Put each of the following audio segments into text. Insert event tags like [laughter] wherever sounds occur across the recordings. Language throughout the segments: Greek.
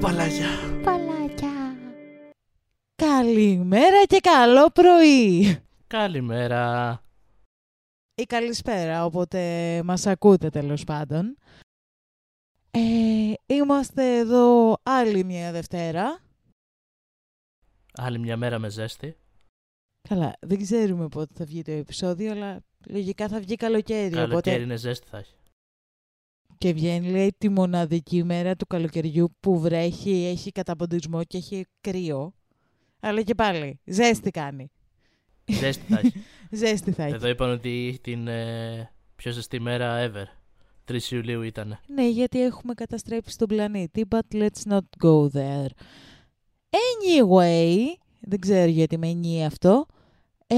παλάκια. Παλάκια. Καλημέρα και καλό πρωί. Καλημέρα. Ή καλησπέρα, όποτε μας ακούτε τέλος πάντων. Ε, είμαστε εδώ άλλη μια Δευτέρα. Άλλη μια μέρα με ζέστη. Καλά, δεν ξέρουμε πότε θα βγει το επεισόδιο, αλλά λογικά θα βγει καλοκαίρι. Καλοκαίρι οπότε... είναι ζέστη θα έχει. Και βγαίνει, λέει, τη μοναδική μέρα του καλοκαιριού που βρέχει, έχει καταποντισμό και έχει κρύο. Αλλά και πάλι, ζέστη κάνει. Ζέστη θα έχει. [laughs] Ζέστη θα έχει. Εδώ είπαν ότι την ε, πιο ζεστή μέρα ever. 3 Ιουλίου ήταν. Ναι, γιατί έχουμε καταστρέψει τον πλανήτη, but let's not go there. Anyway, δεν ξέρω γιατί με εννοεί αυτό. Ε,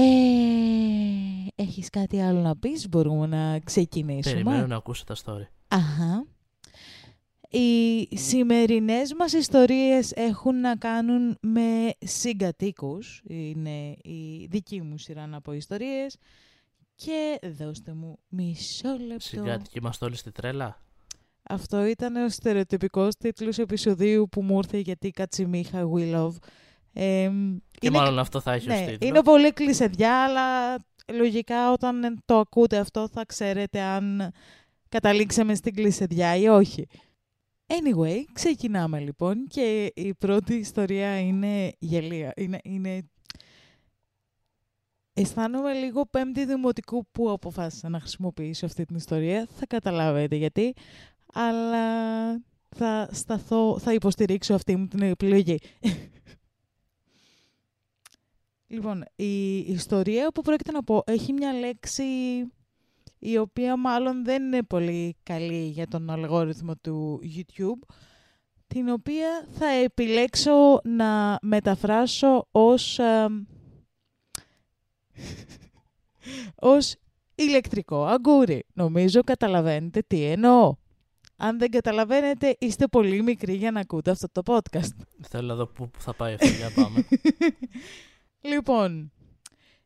έχεις κάτι άλλο να πεις, μπορούμε να ξεκινήσουμε. Περιμένω να ακούσω τα story. Αχα. Οι σημερινές μας ιστορίες έχουν να κάνουν με συγκατοίκους. Είναι η δική μου σειρά να πω ιστορίες. Και δώστε μου μισό λεπτό. Συγκάτοικοι είμαστε όλοι στη τρέλα. Αυτό ήταν ο στερεοτυπικός τίτλος επεισοδίου που μου ήρθε γιατί η Κατσιμίχα We Love. Ε, Και μάλλον αυτό θα έχει ναι, ως τίτλο. είναι πολύ κλεισεδιά, αλλά λογικά όταν το ακούτε αυτό θα ξέρετε αν καταλήξαμε στην κλεισεδιά ή όχι. Anyway, ξεκινάμε λοιπόν και η πρώτη ιστορία είναι γελία. Είναι, είναι... Αισθάνομαι λίγο πέμπτη δημοτικού που αποφάσισα να χρησιμοποιήσω αυτή την ιστορία. Θα καταλάβετε γιατί, αλλά θα σταθώ, θα υποστηρίξω αυτή μου την επιλογή. λοιπόν, η ιστορία που πρόκειται να πω έχει μια λέξη η οποία μάλλον δεν είναι πολύ καλή για τον αλγόριθμο του YouTube, την οποία θα επιλέξω να μεταφράσω ως, ε, ως ηλεκτρικό αγκούρι. Νομίζω καταλαβαίνετε τι εννοώ. Αν δεν καταλαβαίνετε, είστε πολύ μικροί για να ακούτε αυτό το podcast. Θέλω να δω πού θα πάει αυτό για να πάμε. [laughs] Λοιπόν,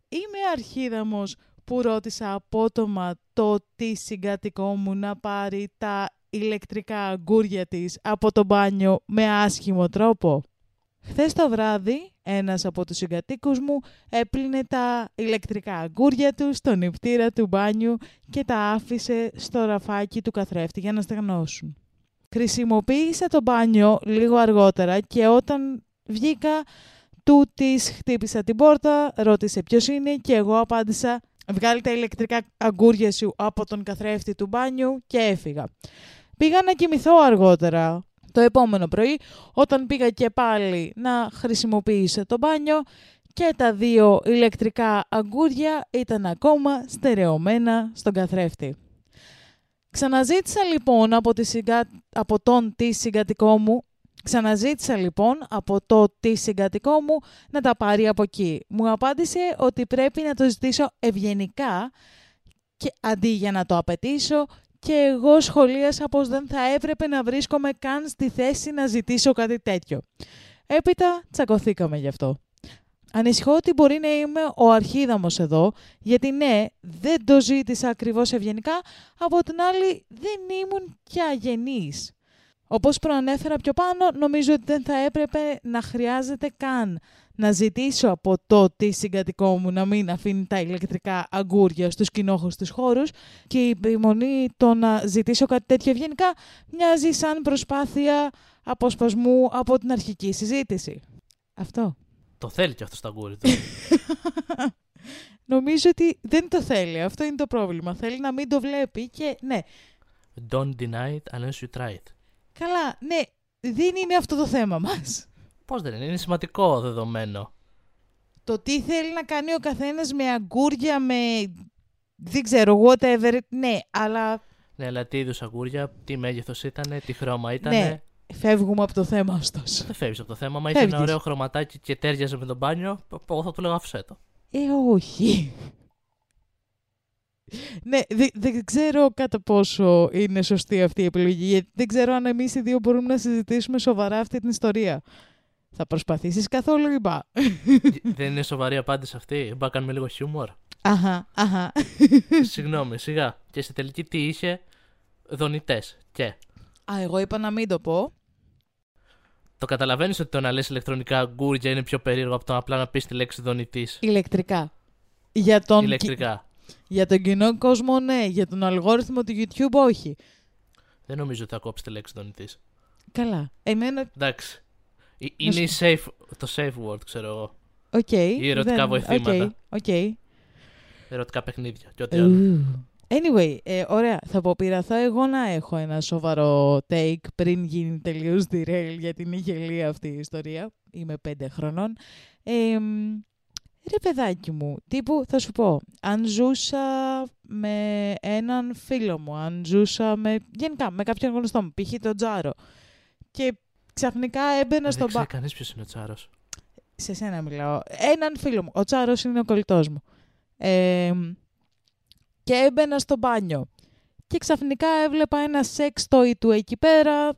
είμαι αρχίδαμος που ρώτησα απότομα το τι συγκατοικό μου να πάρει τα ηλεκτρικά αγκούρια της από το μπάνιο με άσχημο τρόπο. Χθες το βράδυ, ένας από τους συγκατοίκους μου έπλυνε τα ηλεκτρικά αγκούρια του στον νηπτήρα του μπάνιου και τα άφησε στο ραφάκι του καθρέφτη για να στεγνώσουν. Χρησιμοποίησα το μπάνιο λίγο αργότερα και όταν βγήκα του της χτύπησα την πόρτα, ρώτησε ποιος είναι και εγώ απάντησα βγάλει τα ηλεκτρικά αγκούρια σου από τον καθρέφτη του μπάνιου και έφυγα. Πήγα να κοιμηθώ αργότερα το επόμενο πρωί όταν πήγα και πάλι να χρησιμοποιήσω το μπάνιο και τα δύο ηλεκτρικά αγκούρια ήταν ακόμα στερεωμένα στον καθρέφτη. Ξαναζήτησα λοιπόν από, τη συγκα... από τον τη συγκατοικό μου Ξαναζήτησα λοιπόν από το τι συγκατοικό μου να τα πάρει από εκεί. Μου απάντησε ότι πρέπει να το ζητήσω ευγενικά και αντί για να το απαιτήσω και εγώ σχολίασα πως δεν θα έπρεπε να βρίσκομαι καν στη θέση να ζητήσω κάτι τέτοιο. Έπειτα τσακωθήκαμε γι' αυτό. Ανησυχώ ότι μπορεί να είμαι ο αρχίδαμος εδώ, γιατί ναι, δεν το ζήτησα ακριβώς ευγενικά, από την άλλη δεν ήμουν και αγενής. Όπως προανέφερα πιο πάνω, νομίζω ότι δεν θα έπρεπε να χρειάζεται καν να ζητήσω από το τι συγκατοικό μου να μην αφήνει τα ηλεκτρικά αγκούρια στους κοινόχρηστους χώρους και η επιμονή το να ζητήσω κάτι τέτοιο ευγενικά μοιάζει σαν προσπάθεια αποσπασμού από την αρχική συζήτηση. Αυτό. Το θέλει και αυτός στο αγκούρι του. [laughs] Νομίζω ότι δεν το θέλει. Αυτό είναι το πρόβλημα. Θέλει να μην το βλέπει και ναι. Don't deny it unless you try it. Καλά, ναι, δεν είναι αυτό το θέμα μας. Πώς δεν είναι, είναι σημαντικό δεδομένο. Το τι θέλει να κάνει ο καθένας με αγκούρια, με... δεν ξέρω, whatever, ναι, αλλά... Ναι, αλλά τι είδους αγκούρια, τι μέγεθος ήταν, τι χρώμα ήταν. Ναι, φεύγουμε από το θέμα ωστόσο. Δεν φεύγεις από το θέμα, μα είχε ένα ωραίο χρωματάκι και τέριαζε με τον μπάνιο, εγώ θα του λέγα άφησέ το. Ε, όχι. Ναι, δεν δε ξέρω κατά πόσο είναι σωστή αυτή η επιλογή, γιατί δεν ξέρω αν εμείς οι δύο μπορούμε να συζητήσουμε σοβαρά αυτή την ιστορία. Θα προσπαθήσεις καθόλου ή μπα; Δεν είναι σοβαρή απάντηση αυτή, μπα κάνουμε λίγο χιούμορ. Αχα, αχα. Συγγνώμη, σιγά. Και στη τελική τι είχε, δονητές. Και. Α, εγώ είπα να μην το πω. Το καταλαβαίνεις ότι το να λες ηλεκτρονικά γκούρια είναι πιο περίεργο από το απλά να πεις τη λέξη δονητής; Ηλεκτρικά. Για τον, κι- Ηλεκτρικά. Για τον κοινό κόσμο, ναι. Για τον αλγόριθμο του YouTube, όχι. Δεν νομίζω ότι θα κόψει τη λέξη δονητή. Καλά. Εμένα, Εντάξει. Ε, Είναι η safe, το safe word, ξέρω εγώ. οκ. Ή ερωτικά δεν- βοηθήματα. οκ, οκ. Ερωτικά παιχνίδια και ό,τι άλλο. Ου. Anyway, ε, ωραία. Θα αποπειραθώ εγώ να έχω ένα σοβαρό take πριν γίνει τελείως derail γιατί είναι γελοία αυτή η ιστορία. Είμαι πέντε χρονών. Ε, μ, ρε παιδάκι μου, τύπου θα σου πω, αν ζούσα με έναν φίλο μου, αν ζούσα με, γενικά με κάποιον γνωστό μου, π.χ. τον Τζάρο, και ξαφνικά έμπαινα Δεν στον ξέρει μπα... κανείς ποιος είναι ο Τζάρος. Σε σένα μιλάω. Έναν φίλο μου. Ο Τζάρος είναι ο κολλητός μου. Ε, και έμπαινα στο μπάνιο. Και ξαφνικά έβλεπα ένα sex toy του εκεί πέρα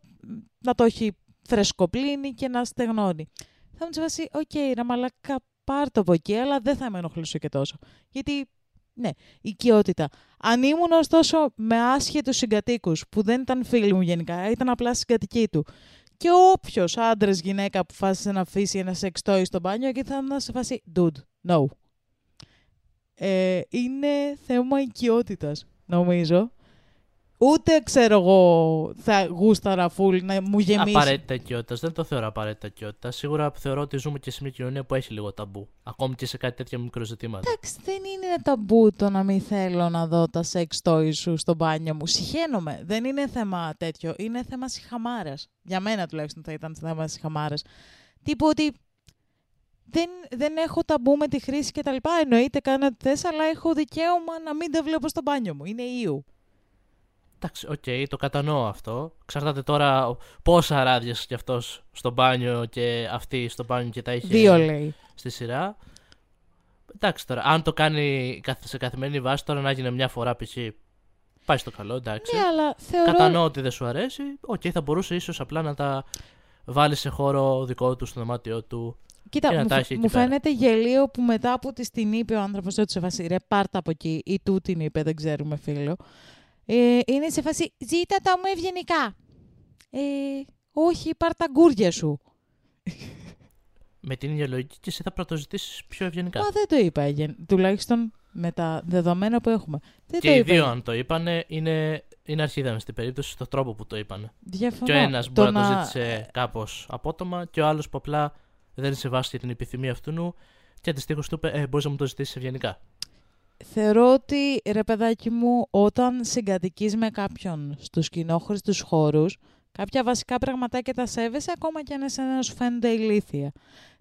να το έχει φρεσκοπλύνει και να στεγνώνει. Θα μου τσεβάσει, οκ, ρε μαλάκα, πάρ' το από εκεί, αλλά δεν θα με ενοχλήσει και τόσο. Γιατί, ναι, οικειότητα. Αν ήμουν ωστόσο με άσχετους συγκατοίκους, που δεν ήταν φίλοι μου γενικά, ήταν απλά συγκάτοικοί του, και όποιος άντρας γυναίκα που φάσισε να αφήσει ένα σεξ toy στο μπάνιο, εκεί θα ήμουν σε φάση dude, no. Ε, είναι θέμα οικειότητας, νομίζω. Ούτε ξέρω εγώ θα γούσταρα φουλ να μου γεμίσει. Απαραίτητα οικειότητα. Δεν το θεωρώ απαραίτητα οικειότητα. Σίγουρα θεωρώ ότι ζούμε και σε μια κοινωνία που έχει λίγο ταμπού. Ακόμη και σε κάτι τέτοια μικροζητήματα. Εντάξει, δεν είναι ταμπού το να μην θέλω να δω τα σεξ toys σου στο μπάνιο μου. Συχαίνομαι. Δεν είναι θέμα τέτοιο. Είναι θέμα συχαμάρας. Για μένα τουλάχιστον θα ήταν θέμα συχαμάρας. Τύπου ότι δεν, δεν έχω ταμπού με τη χρήση και τα λοιπά. Εννοείται κάνω ό,τι θες, αλλά έχω δικαίωμα να μην τα βλέπω στο μπάνιο μου. Είναι ιού. Εντάξει, οκ, το κατανοώ αυτό. Εξαρτάται τώρα πόσα ράδια κι αυτός στο μπάνιο και αυτή στο μπάνιο και τα είχε Δύο λέει. στη σειρά. Εντάξει τώρα, αν το κάνει καθ- σε καθημερινή βάση, τώρα να γίνει μια φορά π.χ. Πάει στο καλό, εντάξει. Ναι, αλλά θεωρώ... Κατανοώ ότι δεν σου αρέσει. Οκ, θα μπορούσε ίσως απλά να τα βάλει σε χώρο δικό του, στο δωμάτιό του. Κοίτα, και να μου, τα φ- έχει εκεί μου πέρα. φαίνεται γελίο που μετά που τη την είπε ο άνθρωπος ότι σε φάση ρε πάρτα από εκεί ή του την είπε, δεν ξέρουμε φίλο. Ε, είναι σε φάση ζήτα τα μου ευγενικά. Ε, όχι, πάρ τα γκούρια σου. Με την ίδια λογική και εσύ θα πρωτοζητήσεις πιο ευγενικά. Μα δεν το είπα, εγεν- τουλάχιστον με τα δεδομένα που έχουμε. Δεν και το οι είπα. δύο, αν το είπανε, είναι, είναι αρχίδαμε στην περίπτωση στο τρόπο που το είπανε. Διαφωνώ. Και ο ένας Το μπορεί να το ζήτησε κάπως απότομα και ο άλλος που απλά δεν σε βάση για την επιθυμία αυτού και αντιστοίχως του είπε: ε, Μπορείς να μου το ζητήσεις ευγενικά. Θεωρώ ότι, ρε παιδάκι μου, όταν συγκατοικείς με κάποιον στους κοινόχρηστους χώρους, κάποια βασικά πραγματάκια τα σέβεσαι ακόμα και αν εσένα να σου φαίνονται ηλίθια.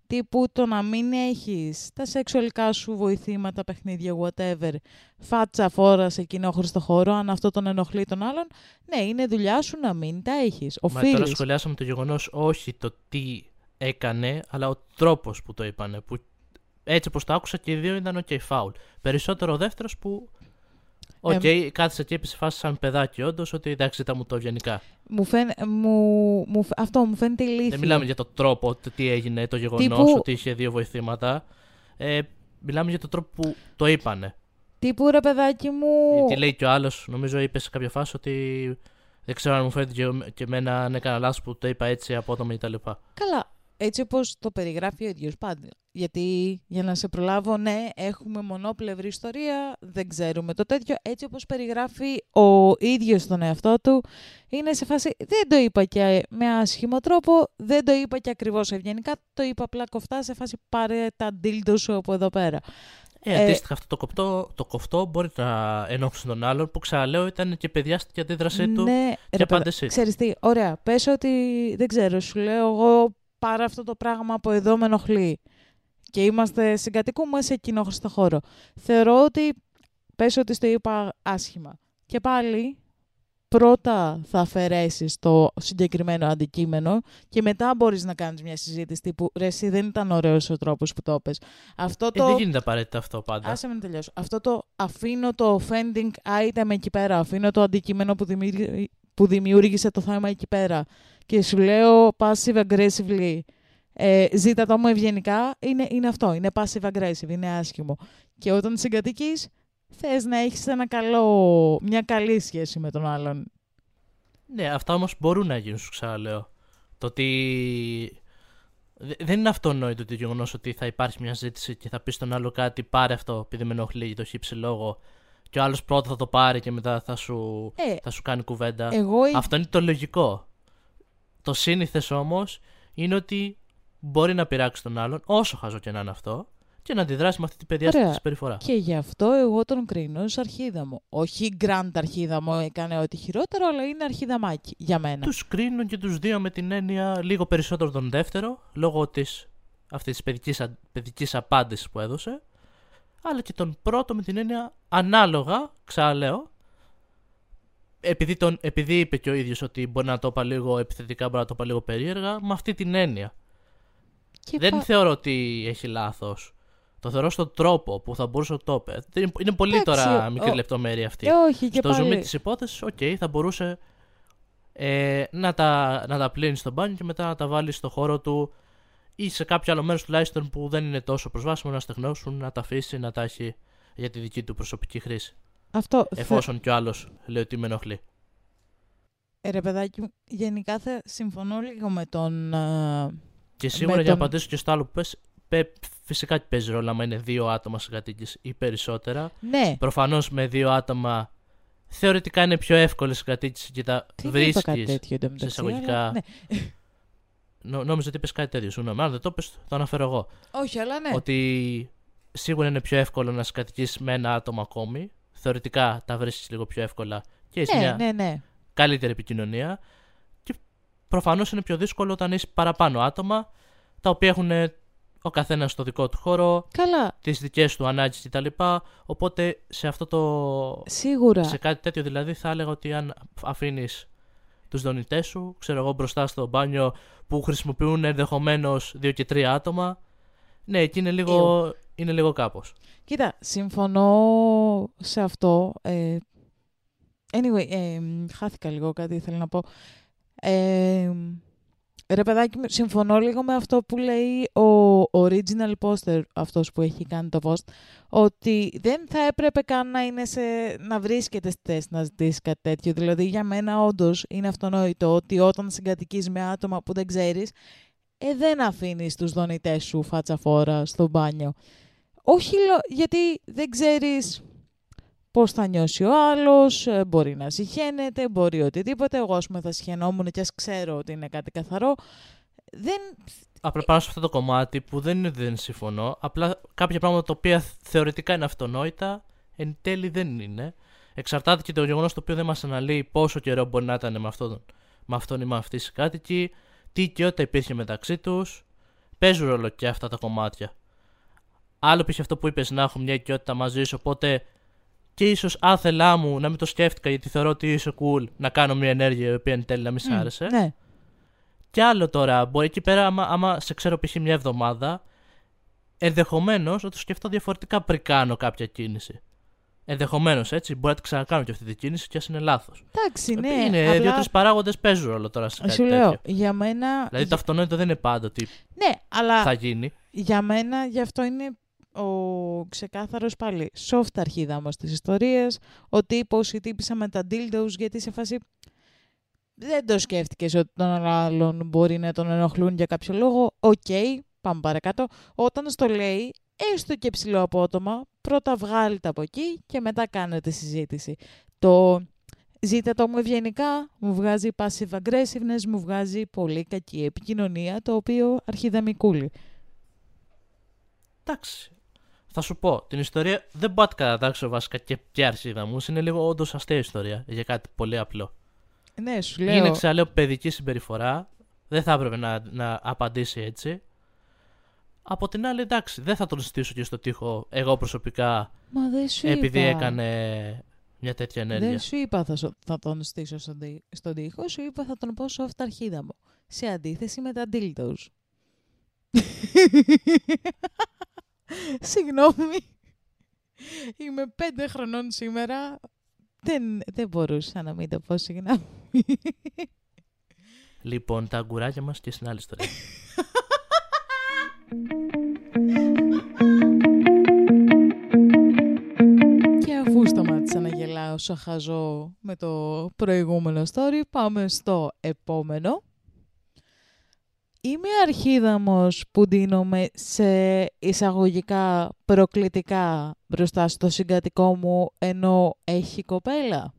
Τύπου το να μην έχεις τα σεξουαλικά σου βοηθήματα, παιχνίδια, whatever, φάτσα φόρα σε κοινόχρηστο χώρο, αν αυτό τον ενοχλεί τον άλλον, ναι, είναι δουλειά σου να μην τα έχεις. Μα τώρα Οφείλεις. σχολιάσαμε το γεγονός όχι το τι έκανε, αλλά ο τρόπος που το είπανε. Που έτσι όπως το άκουσα και οι δύο ήταν OK, φάουλ. Περισσότερο ο δεύτερος που. Οκ, Ε, κάθισε και είπε σε φάση σαν παιδάκι, όντως, ότι εντάξει, ζήτα μου το ευγενικά. Μου φαίν, μου, μου, φ- αυτό μου φαίνεται ηλίθιο. Δεν μιλάμε για το τρόπο, το τι έγινε, το γεγονός Τύπου- ότι είχε δύο βοηθήματα. Ε, μιλάμε για τον τρόπο που το είπανε. Τύπου ρε παιδάκι μου... Γιατί λέει και ο άλλος, νομίζω είπε σε κάποια φάση ότι δεν ξέρω αν μου φαίνεται και, και εμένα αν έκανα λάθος που το είπα έτσι απότομα κτλ. Καλά, έτσι όπως το περιγράφει ο ίδιος πάντα. Γιατί, για να σε προλάβω, ναι, έχουμε μονόπλευρη ιστορία, δεν ξέρουμε το τέτοιο. Έτσι όπως περιγράφει ο ίδιος τον εαυτό του, είναι σε φάση, δεν το είπα και με άσχημο τρόπο, δεν το είπα και ακριβώς ευγενικά, το είπα απλά κοφτά σε φάση πάρε τα ντίλντο σου από εδώ πέρα. Ε, Ε, αντίστοιχα, αυτό το, κοπτό, το κοφτό μπορεί να ενόχλησε τον άλλον που ξαναλέω ήταν και παιδιάστηκε η αντίδρασή του. Ναι, και ρε, πάντα παιδα- εσύ. Ξέρεις τι, ωραία, πες ότι, δεν ξέρω, σου λέω εγώ πάρα αυτό το πράγμα από εδώ με ενοχλεί και είμαστε συγκατοικούμε σε κοινόχρηστο χώρο. Θεωρώ ότι, πες ότι στο είπα άσχημα και πάλι πρώτα θα αφαιρέσεις το συγκεκριμένο αντικείμενο και μετά μπορείς να κάνεις μια συζήτηση τύπου «Ρε εσύ δεν ήταν ωραίος ο τρόπος που το είπες». Αυτό Ε, το... δεν γίνεται απαραίτητα αυτό πάντα. Άσε με να τελειώσω. Αυτό το αφήνω το offending item εκεί πέρα. Αφήνω το αντικείμενο που, δημιούργη- που δημιούργησε το θέμα εκεί πέρα. Και σου λέω passive aggressively. Ε, ζήτα το μου ευγενικά. Είναι, είναι αυτό. Είναι passive aggressive. Είναι άσχημο. Και όταν συγκατοικείς, θες να έχεις ένα καλό, μια καλή σχέση με τον άλλον. Ναι, αυτά όμως μπορούν να γίνουν, σου ξαναλέω. Το ότι Δε- Δεν είναι αυτονόητο το γεγονός ότι θα υπάρχει μια ζήτηση και θα πεις στον άλλο κάτι, πάρε αυτό επειδή με ενοχλεί για το χύψη λόγο. Και ο άλλος πρώτα θα το πάρει και μετά θα σου, Ε, θα σου κάνει κουβέντα. εγώ Αυτό είναι το λογικό. Το σύνηθες όμως είναι ότι μπορεί να πειράξεις τον άλλον, όσο χαζό και να είναι αυτό, και να αντιδράσεις με αυτή την παιδιάστικη Ωραία. συμπεριφορά. Και γι' αυτό εγώ τον κρίνω ως αρχίδα μου. Όχι grand αρχίδα μου έκανε ό,τι χειρότερο, αλλά είναι αρχίδαμάκι για μένα. Τους κρίνουν και τους δύο με την έννοια λίγο περισσότερο τον δεύτερο, λόγω της, αυτής της παιδικής παιδικής απάντησης που έδωσε, αλλά και τον πρώτο με την έννοια ανάλογα, ξαναλέω, επειδή, τον, επειδή είπε και ο ίδιος ότι μπορεί να το είπα λίγο επιθετικά, μπορεί να το είπα λίγο περίεργα, με αυτή την έννοια. Και Δεν πα- θεωρώ ότι έχει λάθος. Το θεωρώ στον τρόπο που θα μπορούσε να το είπε. Είναι- Είναι πολύ Εντάξει, τώρα ο- μικρή ο- λεπτομέρεια αυτή. Ε, όχι, και Στο πάλι... ζουμί της υπόθεσης, οκ, θα μπορούσε ε, να τα, να τα πλύνει στο μπάνιο και μετά να τα βάλει στο χώρο του ή σε κάποιο άλλο μέρος τουλάχιστον που δεν είναι τόσο προσβάσιμο να στεγνώσουν, να τα αφήσει, να τα έχει για τη δική του προσωπική χρήση. Αυτό θε- Εφόσον κι ο άλλος λέει ότι με ενοχλεί. Ε, ρε παιδάκι μου, γενικά θα συμφωνώ λίγο με τον... ε, Και σίγουρα Με για να τον- απαντήσω και στο άλλο που πες, πε- φυσικά και παίζει ρόλο άμα είναι δύο άτομα σε κατοίκηση ή περισσότερα. Ναι, Προφανώς με δύο άτομα θεωρητικά είναι πιο εύκολε σε κατοίκηση και τα δεν είπα κάτι βρίσκει. τέτοιο εντωμεταξύ, εισαγωγικά. αλλά- Ναι. Νο, νόμιζα ότι είπες κάτι τέτοιο. Συγγνώμη, αν δεν το πες, το αναφέρω εγώ. Όχι, αλλά ναι. Ότι σίγουρα είναι πιο εύκολο να συγκατοικείς με ένα άτομο ακόμη. Θεωρητικά τα βρίσκεις λίγο πιο εύκολα και έχεις Ναι, μια ναι, ναι. καλύτερη επικοινωνία. Και προφανώς είναι πιο δύσκολο όταν είσαι παραπάνω άτομα τα οποία έχουν ο καθένας το δικό του χώρο, Καλά, τις δικές του ανάγκες κτλ. Οπότε σε αυτό το. σίγουρα. Σε κάτι τέτοιο δηλαδή θα έλεγα ότι αν αφήνεις τους δονητές σου, ξέρω εγώ, μπροστά στο μπάνιο που χρησιμοποιούν ενδεχομένως δύο και τρία άτομα. Ναι, εκεί είναι λίγο, είναι λίγο κάπως. Κοίτα, συμφωνώ σε αυτό. Ε, anyway, ε, χάθηκα λίγο κάτι ήθελα να πω. Ε, ρε παιδάκι μου, συμφωνώ λίγο με αυτό που λέει ο original poster, αυτός που έχει κάνει το post, ότι δεν θα έπρεπε καν να, είναι σε, να βρίσκεται στη θέση να ζητήσει κάτι τέτοιο. Δηλαδή για μένα όντως είναι αυτονόητο ότι όταν συγκατοικείς με άτομα που δεν ξέρεις, ε, δεν αφήνεις τους δονητές σου φάτσα στο μπάνιο. Όχι λο- γιατί δεν ξέρεις πώς θα νιώσει ο άλλος, ε, μπορεί να συχαίνεται, μπορεί οτιδήποτε. Εγώ, ας πούμε, θα συχαινόμουν και ας ξέρω ότι είναι κάτι καθαρό. Δεν... Απλά πάνω σε αυτό το κομμάτι που δεν είναι ότι δεν συμφωνώ, απλά κάποια πράγματα τα οποία θεωρητικά είναι αυτονόητα, εν τέλει δεν είναι. Εξαρτάται και το γεγονός το οποίο δεν μας αναλύει πόσο καιρό μπορεί να ήταν με αυτόν, με αυτόν ή με αυτή οι κάτοικοι, τι οικειότητα υπήρχε μεταξύ τους. Παίζουν ρόλο και αυτά τα κομμάτια. Άλλο π.χ. αυτό που είπες να έχω μια οικειότητα μαζί σου, οπότε και ίσως άθελά μου να μην το σκέφτηκα γιατί θεωρώ ότι είσαι cool να κάνω μια ενέργεια η οποία εν τέλει να μην σ' Μμ, άρεσε. Ναι. Και άλλο τώρα, μπορεί εκεί πέρα, άμα, άμα σε ξέρω π.χ. μια εβδομάδα, ενδεχομένως να το σκεφτώ διαφορετικά πριν κάνω κάποια κίνηση. Ενδεχομένως έτσι, μπορεί να τη ξανακάνω και αυτή τη κίνηση και ας είναι λάθος. Εντάξει, ναι. είναι απλά δύο-τρεις παράγοντες παίζουν ρόλο τώρα σε κάτι Σου λέω, τέτοιο. για μένα... Δηλαδή το αυτονόητο δεν είναι πάντα ότι Ναι, αλλά θα γίνει. για μένα γι' αυτό είναι ο ξεκάθαρος πάλι soft αρχίδα μας στις ιστορίες, ο τύπος, η τύπησα με τα dildos, γιατί σε φάση δεν το σκέφτηκες ότι τον άλλον μπορεί να τον ενοχλούν για κάποιο λόγο. Οκ, πάμε παρακάτω. Όταν στο λέει, έστω και ψιλοαπότομα, πρώτα βγάλ' το από εκεί και μετά κάνετε συζήτηση. Το ζήτα το μου ευγενικά μου βγάζει passive aggressiveness, μου βγάζει πολύ κακή επικοινωνία, το οποίο αρχίδα μικρούλη. Εντάξει. Θα σου πω, την ιστορία δεν μπορώ να την κατατάξω βασικά και ποια αρχίδα μου. Είναι λίγο όντως αστεία ιστορία για κάτι πολύ απλό. Ναι, σου λέω. Είναι ξαναλέω παιδική συμπεριφορά. Δεν θα έπρεπε να, να απαντήσει έτσι. Από την άλλη, εντάξει, δεν θα τον στήσω και στο τοίχο εγώ προσωπικά Μα δεν σου επειδή είπα. έκανε μια τέτοια ενέργεια. Δεν σου είπα θα, σου- θα τον στήσω στον, τοί- στον τοίχο, σου είπα θα τον πω soft αρχίδα μου. Σε αντίθεση με τα dildos. [laughs] Συγγνώμη. Είμαι πέντε χρονών σήμερα. Δεν, δεν μπορούσα να μην το πω συγγνώμη. Λοιπόν, τα αγκουράκια μας και στην άλλη ιστορία. Και αφού σταμάτησα να γελάω σαν χαζό με το προηγούμενο story, πάμε στο επόμενο. Είμαι αρχίδαμος που ντύνομαι σε εισαγωγικά προκλητικά μπροστά στο συγκατοικό μου ενώ έχει κοπέλα.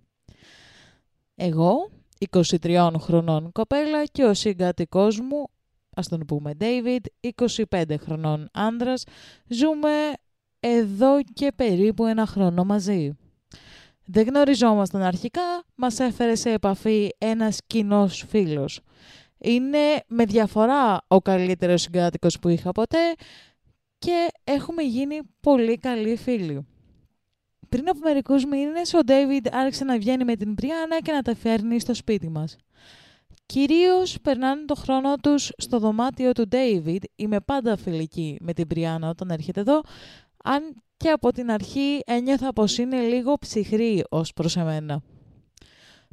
Εγώ, 23 χρονών κοπέλα και ο συγκατοικός μου, ας τον πούμε David, 25 χρονών άνδρας, ζούμε εδώ και περίπου ένα χρόνο μαζί. Δεν γνωριζόμασταν αρχικά, μας έφερε σε επαφή ένας κοινός φίλος. Είναι με διαφορά ο καλύτερος συγκάτοικος που είχα ποτέ και έχουμε γίνει πολύ καλοί φίλοι. Πριν από μερικούς μήνες, ο Ντέιβιντ άρχισε να βγαίνει με την Μπριάννα και να τα φέρνει στο σπίτι μας. Κυρίως περνάνε το χρόνο τους στο δωμάτιο του Ντέιβιντ. Είμαι πάντα φιλική με την Μπριάννα όταν έρχεται εδώ, αν και από την αρχή ένιωθα πως είναι λίγο ψυχρή ως προς εμένα.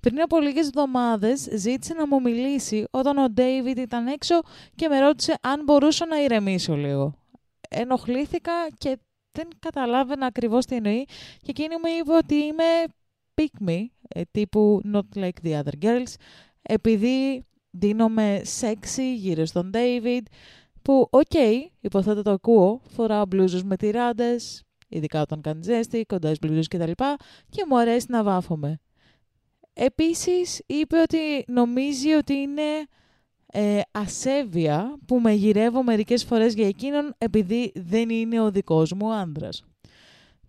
Πριν από λίγες εβδομάδες ζήτησε να μου μιλήσει όταν ο Ντέιβιτ ήταν έξω και με ρώτησε αν μπορούσα να ηρεμήσω λίγο. Ενοχλήθηκα και δεν καταλάβαινα ακριβώς τι εννοεί και εκείνη μου είπε ότι είμαι pick me, ε, τύπου not like the other girls, επειδή ντύνομαι sexy γύρω στον David, που, OK, okay, υποθέτω το ακούω, φοράω μπλούζες με τιράντες, ειδικά όταν κάνει ζέστη, κοντά μπλούζες κτλ. Και, και μου αρέσει να βάφομαι. Επίσης, είπε ότι νομίζει ότι είναι ε, ασέβεια που με γυρεύω μερικές φορές για εκείνον επειδή δεν είναι ο δικός μου άνδρας.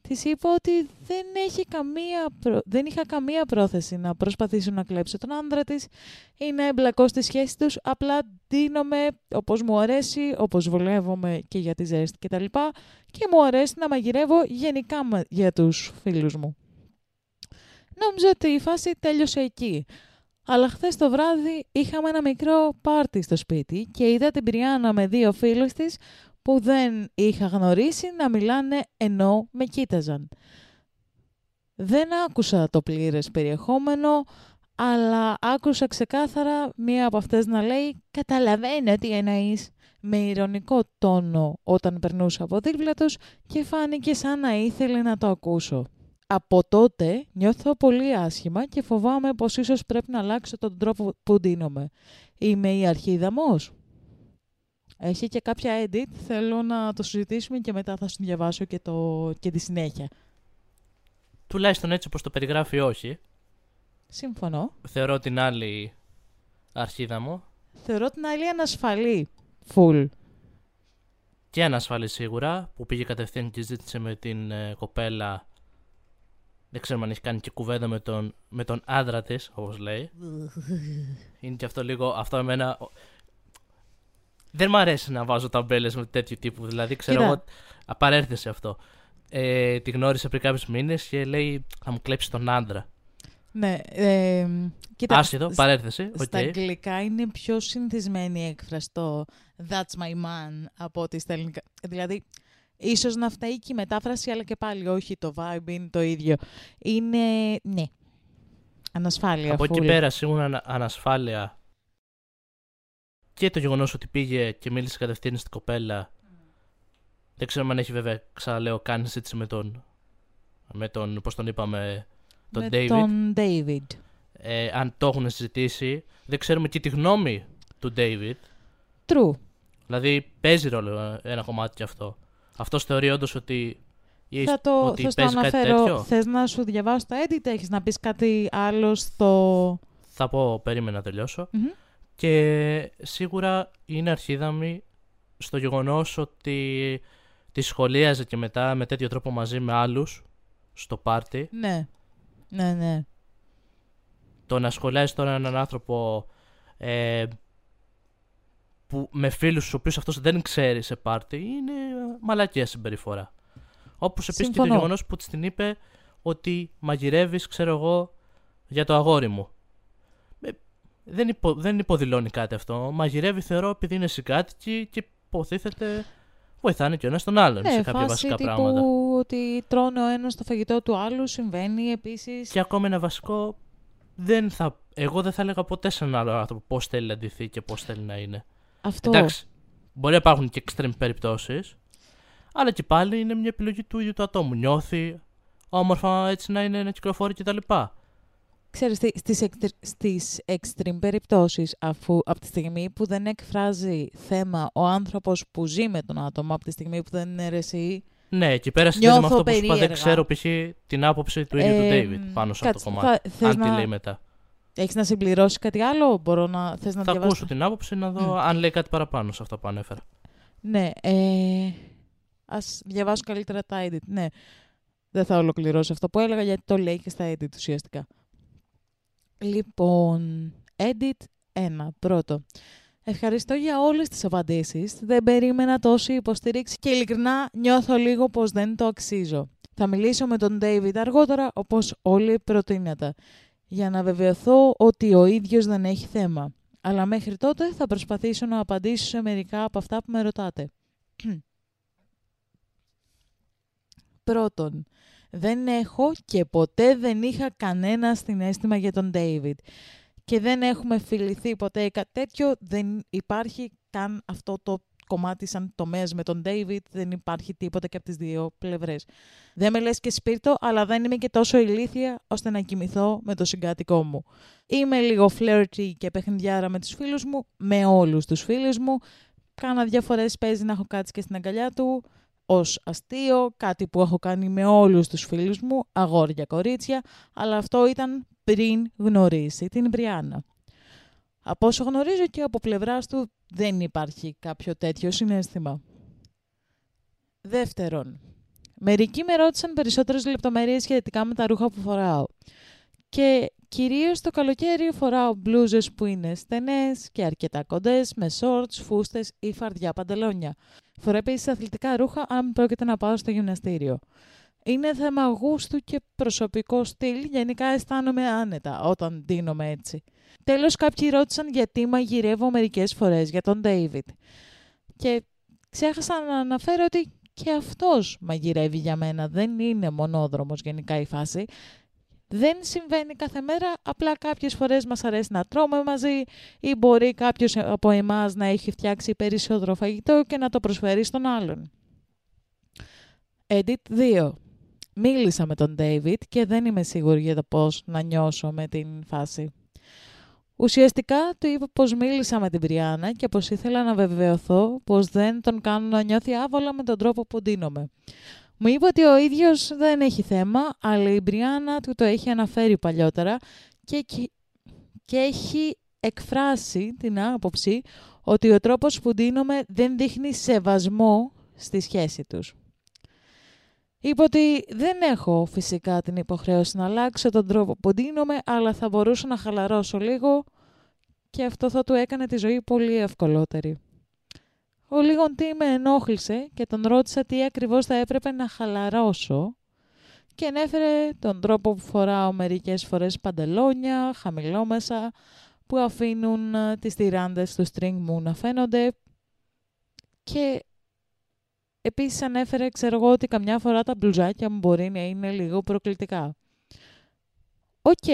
Της είπα ότι δεν, έχει καμία δεν είχα καμία πρόθεση να προσπαθήσω να κλέψω τον άνδρα της ή να εμπλακώ στη σχέση τους, απλά δίνομαι όπως μου αρέσει, όπως βολεύομαι και για τη ζέστη κτλ. Και, και μου αρέσει να μαγειρεύω γενικά για τους φίλους μου. Νόμιζα ότι η φάση τέλειωσε εκεί. Αλλά χθες το βράδυ είχαμε ένα μικρό πάρτι στο σπίτι και είδα την Πριάννα με δύο φίλους της που δεν είχα γνωρίσει να μιλάνε ενώ με κοίταζαν. Δεν άκουσα το πλήρες περιεχόμενο, αλλά άκουσα ξεκάθαρα μία από αυτές να λέει «Καταλαβαίνω τι εννοείς» με ηρωνικό τόνο όταν περνούσα από δίπλα τους και φάνηκε σαν να ήθελε να το ακούσω. Από τότε νιώθω πολύ άσχημα και φοβάμαι πως ίσως πρέπει να αλλάξω τον τρόπο που ντύνομαι. Είμαι η αρχίδαμος. Έχει και κάποια edit, θέλω να το συζητήσουμε και μετά θα σου διαβάσω και, το, και τη συνέχεια. Τουλάχιστον έτσι όπως το περιγράφει όχι. Συμφωνώ. Θεωρώ την άλλη αρχίδα μου. Θεωρώ την άλλη ανασφαλή. Full. Και ανασφαλή σίγουρα, που πήγε κατευθείαν και ζήτησε με την ε, κοπέλα. Δεν ξέρω αν έχει κάνει και κουβέντα με τον, με τον άντρα της, όπως λέει. Είναι και αυτό λίγο. Αυτό εμένα δεν μ' αρέσει να βάζω ταμπέλες με τέτοιου τύπου. Δηλαδή, ξέρω εγώ, απαρέρθησε αυτό. Ε, τη γνώρισε πριν κάποιους μήνες και λέει θα μου κλέψεις τον άντρα. Ναι. Ε, κοίτα, Άσχετο, παρέρθεση. Στα αγγλικά είναι πιο συνηθισμένη η έκφραση το That's my man από ότι στα ελληνικά. Δηλαδή, ίσως να φταίει και η μετάφραση, αλλά και πάλι όχι. Το vibe είναι το ίδιο. Είναι. Ναι. Ανασφάλεια. Από εκεί πέρα, σίγουρα ανασφάλεια και το γεγονός ότι πήγε και μίλησε κατευθείαν στην κοπέλα. Δεν ξέρω αν έχει βέβαια, ξαναλέω, κάνει έτσι με τον. Με τον, πώς τον είπαμε, τον με David. τον David. Ε, αν το έχουν συζητήσει. Δεν ξέρουμε και τη γνώμη του David. True. Δηλαδή παίζει ρόλο ένα κομμάτι κι αυτό. Αυτός θεωρεί όντως ότι. Θα το, ότι θα παίζει κάτι τέτοιο; Θες να σου διαβάσω τα edit, έχεις να πεις κάτι άλλο στο... Θα πω, περίμενα να τελειωσω και σίγουρα είναι αρχίδαμη στο γεγονός ότι τη σχολίαζε και μετά με τέτοιο τρόπο μαζί με άλλους στο πάρτι. Ναι, ναι, ναι. Το να σχολιάζει τώρα έναν άνθρωπο ε, που με φίλους τους οποίους αυτός δεν ξέρει σε πάρτι είναι μαλακία συμπεριφορά. Όπως επίσης και το γεγονός που της την είπε ότι μαγειρεύεις, ξέρω εγώ, για το αγόρι μου δεν, υπο, δεν υποδηλώνει κάτι αυτό. Μαγειρεύει, θεωρώ, επειδή είναι συγκάτοικοι και υποτίθεται βοηθάνε και ο ένας τον άλλον ναι, σε κάποια βασικά τύπου πράγματα. ότι τρώνε ο ένας το φαγητό του άλλου, συμβαίνει επίσης. Και ακόμα ένα βασικό, δεν θα, εγώ δεν θα έλεγα ποτέ σε έναν άλλο άνθρωπο πώς θέλει να ντυθεί και πώς θέλει να είναι. Αυτό. Εντάξει, μπορεί να υπάρχουν και extreme περιπτώσεις, αλλά και πάλι είναι μια επιλογή του ίδιου του ατόμου. Νιώθει όμορφα έτσι να είναι να κυκλοφορεί κτλ. ξέρεις, τι- στις, εκτρ- στις extreme περιπτώσεις, αφού από τη στιγμή που δεν εκφράζει θέμα ο άνθρωπος που ζει με τον άτομο, από τη στιγμή που δεν είναι ρε εσύ, Ναι, εκεί πέρα συνδέεται με Νιώθω αυτό που σου είπα. Δεν περίεργα. ξέρω π.χ. την άποψη του ίδιου του Ε, David πάνω σε αυτό κάτσε, το κομμάτι. θα- θες Αν να- τι λέει μετά. Έχεις να συμπληρώσεις κάτι άλλο, μπορώ να, θες να Θα διαβάσεις. ακούσω την άποψη να δω Μμ. αν λέει κάτι παραπάνω σε αυτά που ανέφερα. Ναι, ε, ας διαβάσω καλύτερα τα edit. Ναι, δεν θα ολοκληρώσω αυτό που έλεγα γιατί το λέει και στα edit ουσιαστικά. Λοιπόν, edit 1. Πρώτο. Ευχαριστώ για όλες τις απαντήσεις. Δεν περίμενα τόση υποστήριξη και ειλικρινά νιώθω λίγο πως δεν το αξίζω. Θα μιλήσω με τον David αργότερα όπως όλοι προτείνατε για να βεβαιωθώ ότι ο ίδιος δεν έχει θέμα. Αλλά μέχρι τότε θα προσπαθήσω να απαντήσω σε μερικά από αυτά που με ρωτάτε. [clears throat] Πρώτον, δεν έχω και ποτέ δεν είχα κανένα συνέστημα για τον David. Και δεν έχουμε φιληθεί ποτέ ή κάτι τέτοιο. Δεν υπάρχει καν αυτό το κομμάτι σαν τομέας με τον David. Δεν υπάρχει τίποτα και από τις δύο πλευρές. Δεν με λες και σπίρτο, αλλά δεν είμαι και τόσο ηλίθια ώστε να κοιμηθώ με το συγκάτοικό μου. Είμαι λίγο flirty και παιχνιδιάρα με τους φίλους μου, με όλους τους φίλους μου. Κάνα διαφορές παίζει να έχω κάτσει και στην αγκαλιά του ως αστείο, κάτι που έχω κάνει με όλους τους φίλους μου, αγόρια κορίτσια, αλλά αυτό ήταν πριν γνωρίσει την Μπριάννα. Από όσο γνωρίζω και από πλευράς του δεν υπάρχει κάποιο τέτοιο συνέστημα. Δεύτερον, μερικοί με ρώτησαν περισσότερες λεπτομέρειες σχετικά με τα ρούχα που φοράω. Και κυρίως το καλοκαίρι φοράω μπλούζες που είναι στενές και αρκετά κοντές, με σόρτς, φούστες ή φαρδιά παντελόνια. Φορώ επίσης αθλητικά ρούχα αν πρόκειται να πάω στο γυμναστήριο. Είναι θέμα γούστου και προσωπικό στυλ. Γενικά αισθάνομαι άνετα όταν ντύνομαι έτσι. Τέλος, κάποιοι ρώτησαν γιατί μαγειρεύω μερικές φορές για τον David. Και ξέχασα να αναφέρω ότι και αυτός μαγειρεύει για μένα. Δεν είναι μονόδρομος γενικά η φάση. Δεν συμβαίνει κάθε μέρα, απλά κάποιες φορές μας αρέσει να τρώμε μαζί ή μπορεί κάποιος από εμάς να έχει φτιάξει περισσότερο φαγητό και να το προσφέρει στον άλλον. Edit 2. Μίλησα με τον David και δεν είμαι σίγουρη για το πώς να νιώσω με την φάση. Ουσιαστικά του είπα πως μίλησα με την Μπριάννα και πως ήθελα να βεβαιωθώ πως δεν τον κάνω να νιώθει άβολα με τον τρόπο που ντύνομαι. Μου είπε ότι ο ίδιος δεν έχει θέμα, αλλά η Μπριάννα του το έχει αναφέρει παλιότερα και, και, και έχει εκφράσει την άποψη ότι ο τρόπος που ντύνομαι δεν δείχνει σεβασμό στη σχέση τους. Είπε ότι δεν έχω φυσικά την υποχρέωση να αλλάξω τον τρόπο που ντύνομαι, αλλά θα μπορούσα να χαλαρώσω λίγο και αυτό θα του έκανε τη ζωή πολύ ευκολότερη. Ο λίγον τι με ενόχλησε και τον ρώτησα τι ακριβώς θα έπρεπε να χαλαρώσω και ενέφερε τον τρόπο που φοράω μερικές φορές παντελόνια, χαμηλόμεσα, που αφήνουν ε, τις τυράντες του string μου να φαίνονται και επίσης ανέφερε, ξέρω εγώ, ότι καμιά φορά τα μπλουζάκια μου μπορεί να είναι λίγο προκλητικά. Οκ,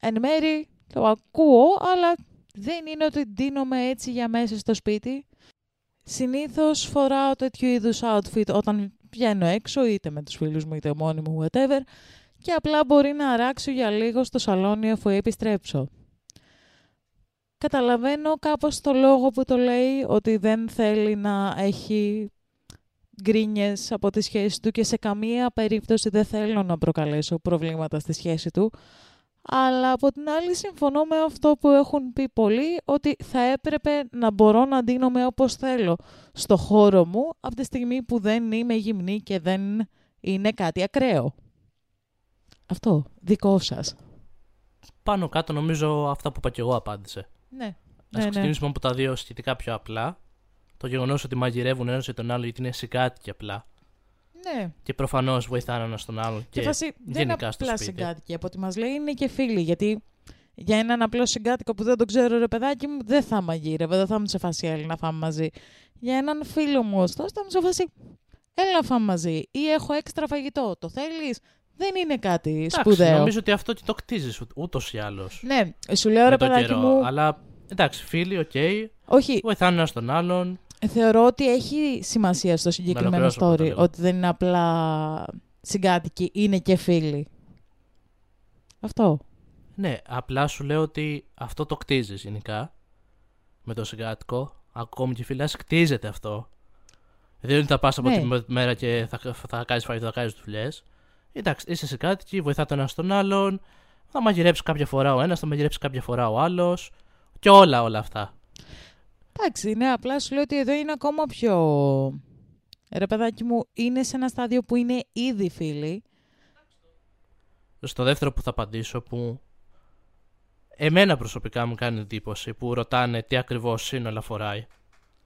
εν μέρει το ακούω, αλλά δεν είναι ότι ντύνομαι έτσι για μέσα στο σπίτι. Συνήθως φοράω τέτοιου είδους outfit όταν βγαίνω έξω, είτε με τους φίλους μου είτε μόνη μου, whatever, και απλά μπορεί να αράξω για λίγο στο σαλόνι αφού επιστρέψω. Καταλαβαίνω κάπως το λόγο που το λέει ότι δεν θέλει να έχει γκρίνιες από τη σχέση του και σε καμία περίπτωση δεν θέλω να προκαλέσω προβλήματα στη σχέση του. Αλλά από την άλλη συμφωνώ με αυτό που έχουν πει πολλοί ότι θα έπρεπε να μπορώ να ντύνομαι όπως θέλω στο χώρο μου από τη στιγμή που δεν είμαι γυμνή και δεν είναι κάτι ακραίο. Αυτό, δικό σας. Πάνω κάτω νομίζω αυτά που είπα και εγώ απάντησε. Ναι. Α ναι, ναι. ξεκινήσουμε από τα δύο σχετικά πιο απλά. Το γεγονός ότι μαγειρεύουν ένας για τον άλλο γιατί είναι συγκάτοικοι απλά. ναι. Και προφανώς βοηθάνε ένας τον άλλον. Και, Και, φάση, δεν είναι γενικά στο απλά σπίτι. συγκάτοικοι. Από ό,τι μας λέει είναι και φίλοι. Γιατί για έναν απλό συγκάτοικο που δεν τον ξέρω, ρε παιδάκι μου, δεν θα μαγείρευε, δεν θα μου σε φάση έλα να φάμε μαζί. Για έναν φίλο μου, ωστόσο, θα μου σε φάση έλα να φάμε μαζί. Ή έχω έξτρα φαγητό. Το θέλεις; Δεν είναι κάτι Εντάξει, σπουδαίο. Νομίζω ότι αυτό και το κτίζεις ούτως ή άλλως. Ναι, σου λέω ρε με τον παιδάκι καιρό. μου. Αλλά εντάξει, φίλοι, οκ. Όχι, Βοηθάνε ένας τον άλλον. Θεωρώ ότι έχει σημασία στο συγκεκριμένο ολοκληρώσω πρώτα story λίγο. ότι δεν είναι απλά συγκάτοικοι, είναι και φίλοι. Αυτό. Ναι, απλά σου λέω ότι αυτό το κτίζεις γενικά με το συγκάτοικο. Ακόμη και φυλάσσει, κτίζεται αυτό. Δεν είναι ότι θα πας από Ναι. τη μέρα και θα, θα κάνεις φαγητό, θα κάνεις δουλειές. Εντάξει, είσαι συγκάτοικοι, βοηθά το ένα τον άλλον. Θα μαγειρέψεις κάποια φορά ο ένας, θα μαγειρέψεις κάποια φορά ο άλλος. Και όλα όλα αυτά. Εντάξει, ναι, απλά σου λέω ότι εδώ είναι ακόμα πιο... Ρε παιδάκι μου, είναι σε ένα στάδιο που είναι ήδη φίλοι. Στο δεύτερο που θα απαντήσω, που εμένα προσωπικά μου κάνει εντύπωση, που ρωτάνε τι ακριβώς σύνολα φοράει.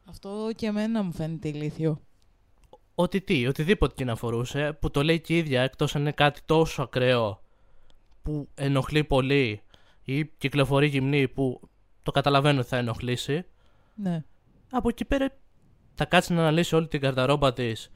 Αυτό και εμένα μου φαίνεται ηλίθιο. Ότι τι, οτιδήποτε και να φορούσε, που το λέει και η ίδια, εκτός αν είναι κάτι τόσο ακραίο που ενοχλεί πολύ ή κυκλοφορεί γυμνή που το καταλαβαίνω ότι θα ενοχλήσει, Ναι. από εκεί πέρα θα κάτσει να αναλύσει όλη την καρταρόμπα της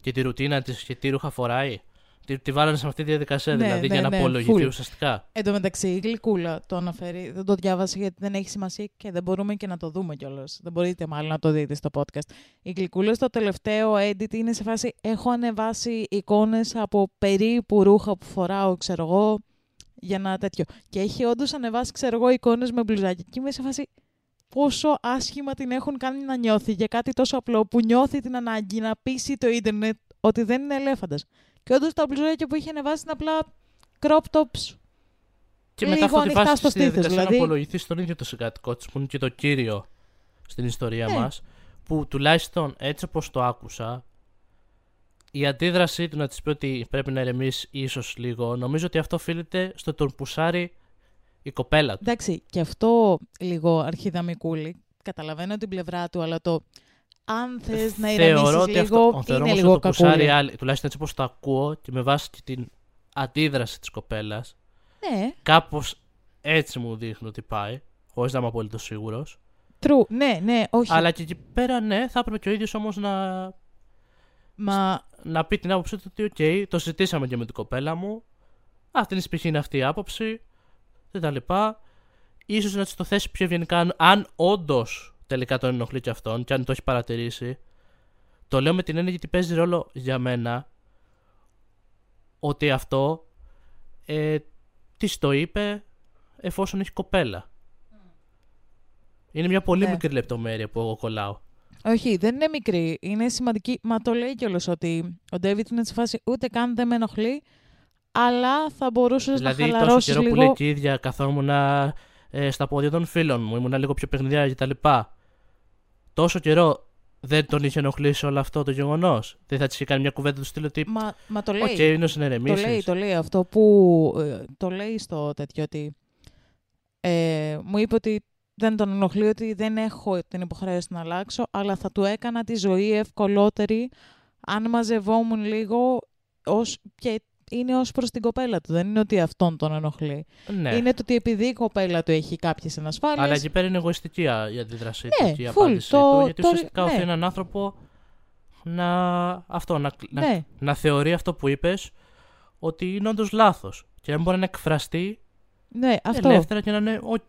και τη ρουτίνα της και τι ρούχα φοράει. Τη, τη βάλανε σε αυτή τη διαδικασία Ναι, δηλαδή ναι, για να ναι, απολογηθεί full. ουσιαστικά. Εν τω μεταξύ, η Γλυκούλα το αναφέρει. Δεν το διάβασα γιατί δεν έχει σημασία και δεν μπορούμε και να το δούμε κιόλας. Δεν μπορείτε μάλλον να το δείτε στο podcast. Η Γλυκούλα στο τελευταίο edit είναι σε φάση. Έχω ανεβάσει εικόνες από περίπου ρούχα που φοράω, ξέρω εγώ, για να τέτοιο. Και έχει όντως ανεβάσει, ξέρω εγώ, εικόνες με μπλουζάκι. Και είμαι σε φάση. Πόσο άσχημα την έχουν κάνει να νιώθει για κάτι τόσο απλό που νιώθει την ανάγκη να πείσει το ίντερνετ ότι δεν είναι ελέφαντας. Και όντως τα μπλουζάκια που είχε ανεβάσει είναι απλά crop tops Και Λίγο μετά αυτό τη ανοιχτά βάση στο στη διαδικασία στήθος, να δηλαδή. απολογηθεί στον ίδιο το συγκατοικό τη, που είναι και το κύριο στην ιστορία Ναι. μας Που τουλάχιστον έτσι όπως το άκουσα, η αντίδρασή του να της πει ότι πρέπει να ηρεμήσει ίσως λίγο, νομίζω ότι αυτό οφείλεται στο τον πουσάρει η κοπέλα του. Εντάξει, και αυτό λίγο αρχιδαμικούλη. Καταλαβαίνω την πλευρά του, αλλά το αν θες να Θεωρώ ηρεμήσεις ότι λίγο, αυτό, θεωρώ είναι όμως λίγο ότι το πουσάρει κακούλη. άλλη, τουλάχιστον έτσι όπως το ακούω και με βάση και την αντίδραση της κοπέλας, Ναι, κάπως έτσι μου δείχνει ότι πάει, χωρίς να είμαι απολύτως σίγουρος. true. Ναι, ναι, όχι. Αλλά και εκεί πέρα, ναι, θα έπρεπε και ο ίδιος όμως να, Μα να πει την άποψή του ότι, οκ, το συζητήσαμε και με την κοπέλα μου. Αυτή είναι π.χ. είναι αυτή η άποψη. Και τα λοιπά. Ίσως να της το θέσει πιο ευγενικά, αν, αν όντως τελικά τον ενοχλεί και αυτόν και αν το έχει παρατηρήσει. Το λέω με την έννοια γιατί παίζει ρόλο για μένα ότι αυτό ε, της το είπε εφόσον έχει κοπέλα. Είναι μια πολύ Ναι. μικρή λεπτομέρεια που εγώ κολλάω. όχι, δεν είναι μικρή. Είναι σημαντική. Μα το λέει κιόλας ότι ο Ντέιβιντ είναι σε φάση ούτε καν δεν με ενοχλεί, αλλά θα μπορούσες Δηλαδή, να τόσο χαλαρώσεις καιρό λίγο. που λέει και η ίδια καθόμουν ε, στα πόδια των φίλων μου, ήμουν λίγο πιο παιχνιδιάρα κτλ. Τόσο καιρό δεν τον είχε ενοχλήσει όλο αυτό το γεγονός. Δεν θα της είχε κάνει μια κουβέντα του στυλ ότι. Μα, μα το λέει. Οκ, είναι ο Το λέει, συνερεμήσει. το λέει αυτό που ε, το λέει στο τέτοιο ότι ε, μου είπε ότι δεν τον ενοχλεί ότι δεν έχω την υποχρέωση να αλλάξω, αλλά θα του έκανα τη ζωή ευκολότερη αν μαζευόμουν λίγο ως, και είναι ως προς την κοπέλα του. Δεν είναι ότι αυτόν τον ενοχλεί. Ναι. Είναι το ότι επειδή η κοπέλα του έχει κάποιες ανασφάλειες... Αλλά εκεί πέρα είναι εγωιστική α, η αντίδρασή Ναι, του και η full. απάντησή Το- του. Γιατί το- ουσιαστικά ναι. οθεί έναν άνθρωπο να, αυτό, να, να, ναι, να θεωρεί αυτό που είπες ότι είναι όντως λάθος. Και να μπορεί να εκφραστεί ναι, αυτό. ελεύθερα και να είναι οκ.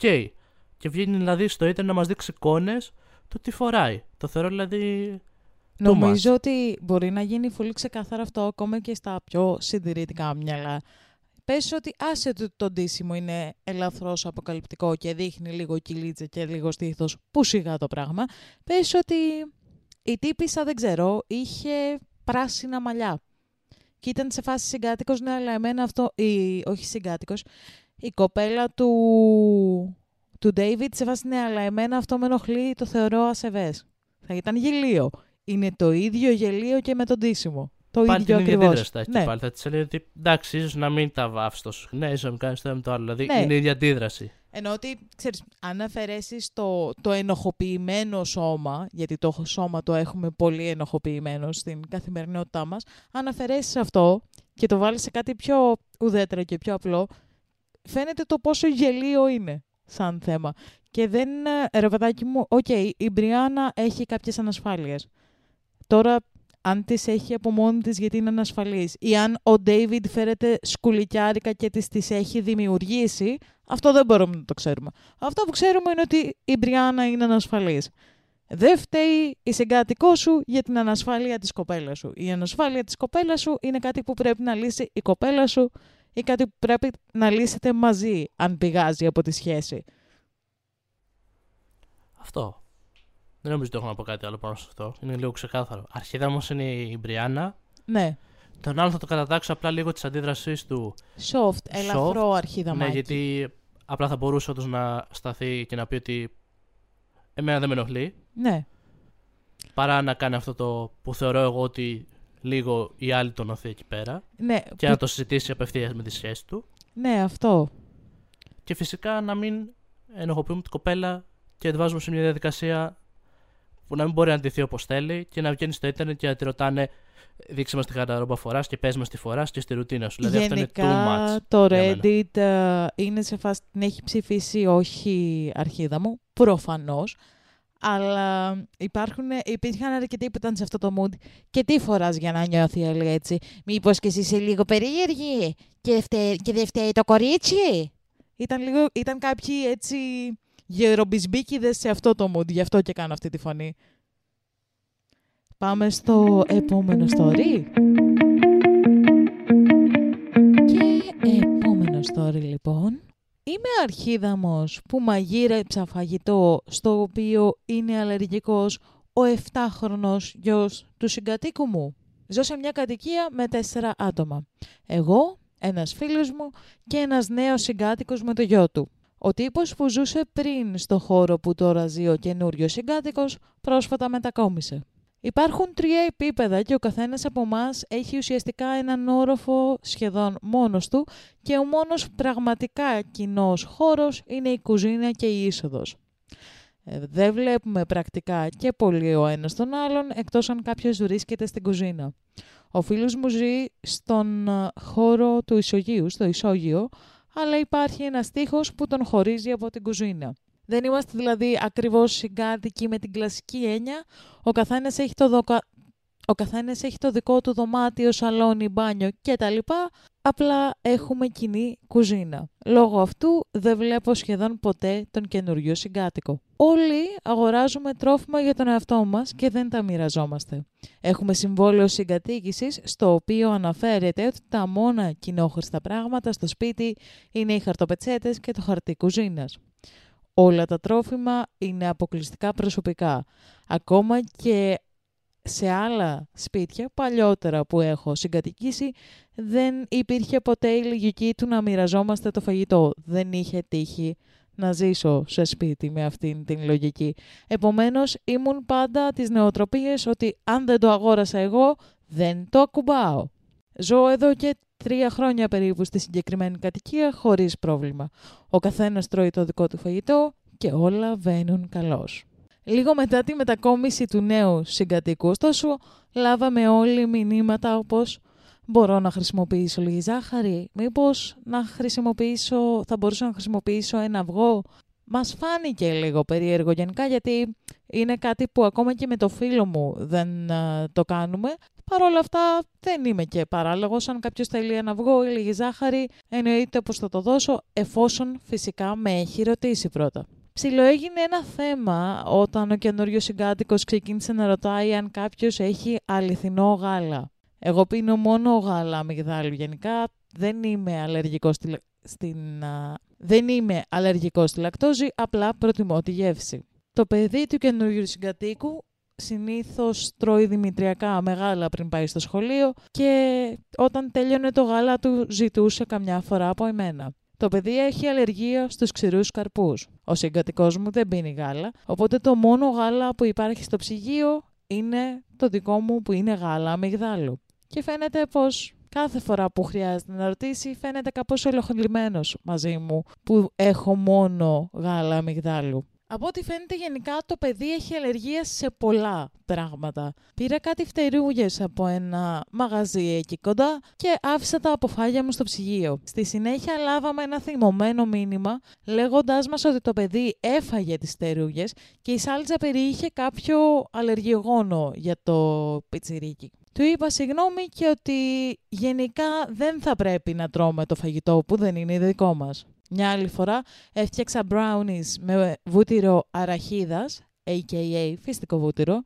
Και βγαίνει δηλαδή στο ίντερνετ να μας δείξει εικόνες το τι φοράει. Το θεωρώ δηλαδή. Too Νομίζω ότι μπορεί να γίνει πολύ ξεκάθαρο αυτό ακόμα και στα πιο συντηρητικά μυαλά. Πες ότι άσε το, το ντύσιμο είναι ελαφρώς αποκαλυπτικό και δείχνει λίγο κοιλίτσα και λίγο στήθος, που σιγά το πράγμα. Πες ότι η τύπισσα, δεν ξέρω, είχε πράσινα μαλλιά. Και ήταν σε φάση συγκάτοικος, ναι, αλλά εμένα αυτό, η, όχι συγκάτοικος, η κοπέλα του, του David σε φάση, ναι, αλλά εμένα αυτό με ενοχλεί, το θεωρώ ασεβές. Θα ήταν γελίο. Είναι το ίδιο γελίο και με τον ντύσιμο. Το Πάλι ίδιο την ίδια ακριβώς. αντίδραση θα έχει Ναι. και πάλι. Θα της έλεγε ότι εντάξει, ίσως να μην τα βάφεις τόσο συχνά, ίσως να μην κάνεις το ένα με το άλλο. Δηλαδή Ναι. είναι η ίδια αντίδραση. Ενώ ότι, ξέρεις, αν αφαιρέσεις το, το ενοχοποιημένο σώμα, γιατί το σώμα το έχουμε πολύ ενοχοποιημένο στην καθημερινότητά μας, αν αφαιρέσεις αυτό και το βάλεις σε κάτι πιο ουδέτερο και πιο απλό, φαίνεται το πόσο γελοίο είναι σαν θέμα. Και δεν, ε, ρε παιδάκι μου, οκ, η Μπριάννα έχει κάποιες ανασφάλειες. Τώρα, αν τις έχει από μόνη της γιατί είναι ανασφαλής ή αν ο Ντέιβιντ φέρεται σκουληκιάρικα και τις τις έχει δημιουργήσει, αυτό δεν μπορούμε να το ξέρουμε. Αυτό που ξέρουμε είναι ότι η Μπριάννα είναι ανασφαλής. Δεν φταίει η συγκάτοικό σου για την ανασφάλεια της κοπέλας σου. Η ανασφάλεια της κοπέλας σου είναι κάτι που πρέπει να λύσει η κοπέλα σου ή κάτι που πρέπει να λύσετε μαζί αν πηγάζει από τη σχέση. Αυτό. Δεν νομίζω ότι έχω να πω κάτι άλλο πάνω σε αυτό. Είναι λίγο ξεκάθαρο. Αρχίδα όμως είναι η Μπριάννα. Ναι. Τον άλλο θα το κατατάξω απλά λίγο της αντίδρασής του. Soft, ελαφρό αρχίδα Ναι, γιατί απλά θα μπορούσε όντως να σταθεί και να πει ότι εμένα δεν με ενοχλεί. Ναι. Παρά να κάνει αυτό το που θεωρώ εγώ ότι λίγο η άλλη τον οθεί εκεί πέρα. Ναι, Και που- να το συζητήσει απευθείας με τη σχέση του. ναι, αυτό. Και φυσικά να μην ενοχοποιούμε την κοπέλα και να τη βάζουμε σε μια διαδικασία που να μην μπορεί να αντιθεί όπως θέλει και να βγαίνει στο ίντερνετ και να τη ρωτάνε δείξε μας τη γαρδαρόμπα φοράς και πες μας τη φοράς και στη ρουτίνα σου. Δηλαδή Γενικά αυτό είναι too much. το για μένα. Reddit ε, είναι σε φάση την έχει ψηφίσει όχι αρχίδα μου, προφανώς. Αλλά υπάρχουν, υπήρχαν αρκετοί που ήταν σε αυτό το mood. Και τι φοράς για να νιώθει άλλη έτσι; Μήπως και εσύ είσαι λίγο περίεργη και, δεν φταίει- και δεν φταίει το κορίτσι; Ήταν, λίγο, ήταν κάποιοι έτσι γερομπισμπίκιδες σε αυτό το mood. Γι' αυτό και κάνω αυτή τη φωνή. Πάμε στο επόμενο story. Και επόμενο story λοιπόν. Είμαι αρχίδαμος που μαγείρεψα φαγητό στο οποίο είναι αλλεργικός ο 7χρονος γιος του συγκατοίκου μου. Ζω σε μια κατοικία με τέσσερα άτομα. Εγώ, ένας φίλος μου και ένας νέος συγκάτοικος με το γιο του. Ο τύπος που ζούσε πριν στο χώρο που τώρα ζει ο καινούριος συγκάτοικος πρόσφατα μετακόμισε. Υπάρχουν τρία επίπεδα και ο καθένας από εμάς έχει ουσιαστικά έναν όροφο σχεδόν μόνος του και ο μόνος πραγματικά κοινός χώρος είναι η κουζίνα και η είσοδος. Ε, δεν βλέπουμε πρακτικά και πολύ ο ένας τον άλλον εκτός αν κάποιος βρίσκεται στην κουζίνα. Ο φίλος μου ζει στον ε, χώρο του ισογείου, στο ισόγειο, αλλά υπάρχει ένας τείχος που τον χωρίζει από την κουζίνα. Δεν είμαστε δηλαδή ακριβώς συγκάτοικοι με την κλασική έννοια. Ο καθένας έχει το, δοκα... ο καθένας έχει το δικό του δωμάτιο, σαλόνι, μπάνιο κτλ. Απλά έχουμε κοινή κουζίνα. Λόγω αυτού δεν βλέπω σχεδόν ποτέ τον καινούριο συγκάτοικο. Όλοι αγοράζουμε τρόφιμα για τον εαυτό μας και δεν τα μοιραζόμαστε. Έχουμε συμβόλαιο συγκατοίκησης στο οποίο αναφέρεται ότι τα μόνα κοινόχρηστα πράγματα στο σπίτι είναι οι χαρτοπετσέτες και το χαρτί κουζίνας. Όλα τα τρόφιμα είναι αποκλειστικά προσωπικά. Ακόμα και σε άλλα σπίτια παλιότερα που έχω συγκατοικήσει δεν υπήρχε ποτέ η λογική του να μοιραζόμαστε το φαγητό. Δεν είχε τύχει να ζήσω σε σπίτι με αυτήν την λογική. Επομένως ήμουν πάντα τις νεοτροπίες ότι αν δεν το αγόρασα εγώ δεν το ακουμπάω. Ζω εδώ και τρία χρόνια περίπου στη συγκεκριμένη κατοικία χωρίς πρόβλημα. Ο καθένας τρώει το δικό του φαγητό και όλα βαίνουν καλώς. Λίγο μετά τη μετακόμιση του νέου συγκατοίκου, ωστόσο, λάβαμε όλοι μηνύματα όπως «Μπορώ να χρησιμοποιήσω λίγη ζάχαρη, μήπως να χρησιμοποιήσω, θα μπορούσα να χρησιμοποιήσω ένα αυγό». Μας φάνηκε λίγο περίεργο γενικά γιατί είναι κάτι που ακόμα και με το φίλο μου δεν α, το κάνουμε. Παρ' όλα αυτά δεν είμαι και παράλογος. Αν κάποιος θέλει ένα αυγό ή λίγη ζάχαρη, εννοείται πως θα το δώσω εφόσον φυσικά με έχει ρωτήσει πρώτα. Ψιλοέγινε ένα θέμα όταν ο καινούριο συγκάτοικος ξεκίνησε να ρωτάει αν κάποιος έχει αληθινό γάλα. Εγώ πίνω μόνο γάλα αμυγδάλου γενικά. Δεν είμαι αλλεργικός στη, λα- στην, α, δεν είμαι αλλεργικός στη λακτόζη, απλά προτιμώ τη γεύση. Το παιδί του καινούριου συγκατοίκου συνήθως τρώει δημητριακά μεγάλα πριν πάει στο σχολείο και όταν τέλειωνε το γάλα του ζητούσε καμιά φορά από εμένα. Το παιδί έχει αλλεργία στους ξηρούς καρπούς. Ο συγκατοικός μου δεν πίνει γάλα, οπότε το μόνο γάλα που υπάρχει στο ψυγείο είναι το δικό μου που είναι γάλα αμυγδάλου. Και φαίνεται πως κάθε φορά που χρειάζεται να ρωτήσει φαίνεται κάπως ολοκληρωμένος μαζί μου που έχω μόνο γάλα αμυγδάλου. Από ό,τι φαίνεται γενικά το παιδί έχει αλλεργία σε πολλά πράγματα. Πήρα κάτι φτερούγες από ένα μαγαζί εκεί κοντά και άφησα τα αποφάγια μου στο ψυγείο. Στη συνέχεια λάβαμε ένα θυμωμένο μήνυμα λέγοντάς μας ότι το παιδί έφαγε τις φτερούγες και η σάλτσα περιείχε κάποιο αλλεργιογόνο για το πιτσιρίκι. Του είπα συγγνώμη και ότι γενικά δεν θα πρέπει να τρώμε το φαγητό που δεν είναι δικό μας. Μια άλλη φορά έφτιαξα brownies με βούτυρο αραχίδας, a.k.a. φυστικό βούτυρο,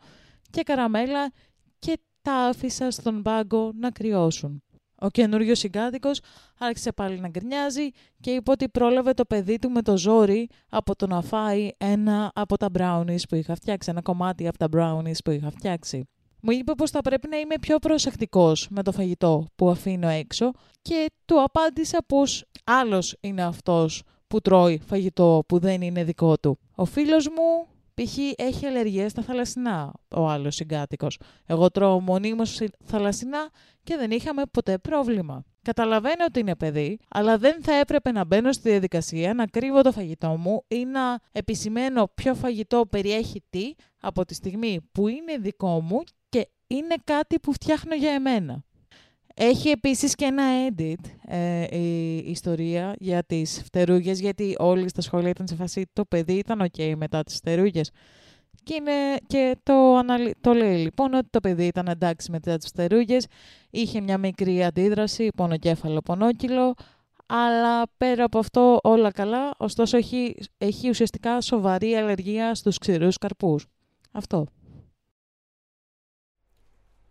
και καραμέλα και τα άφησα στον πάγκο να κρυώσουν. Ο καινούριος συγκάτοικο άρχισε πάλι να γκρινιάζει και είπε ότι πρόλαβε το παιδί του με το ζόρι από το να φάει ένα από τα brownies που είχα φτιάξει, ένα κομμάτι από τα brownies που είχα φτιάξει. Μου είπε πως θα πρέπει να είμαι πιο προσεκτικός με το φαγητό που αφήνω έξω και του απάντησα πως άλλος είναι αυτός που τρώει φαγητό που δεν είναι δικό του. Ο φίλος μου π.χ. έχει αλλεργίες στα θαλασσινά, ο άλλος συγκάτοικος. Εγώ τρώω μονίμως θαλασσινά και δεν είχαμε ποτέ πρόβλημα. Καταλαβαίνω ότι είναι παιδί, αλλά δεν θα έπρεπε να μπαίνω στη διαδικασία να κρύβω το φαγητό μου ή να επισημαίνω ποιο φαγητό περιέχει τι από τη στιγμή που είναι δικό μου και είναι κάτι που φτιάχνω για εμένα. Έχει επίσης και ένα edit ε, η ιστορία για τις φτερούγες, γιατί όλοι στα σχολεία ήταν σε φάση το παιδί ήταν ok μετά τις φτερούγες. Και, είναι, και το, το λέει λοιπόν ότι το παιδί ήταν εντάξει μετά τις φτερούγες, είχε μια μικρή αντίδραση, πονοκέφαλο, πονόκυλο, αλλά πέρα από αυτό όλα καλά, ωστόσο έχει, έχει ουσιαστικά σοβαρή αλλεργία στους ξηρούς καρπούς. Αυτό.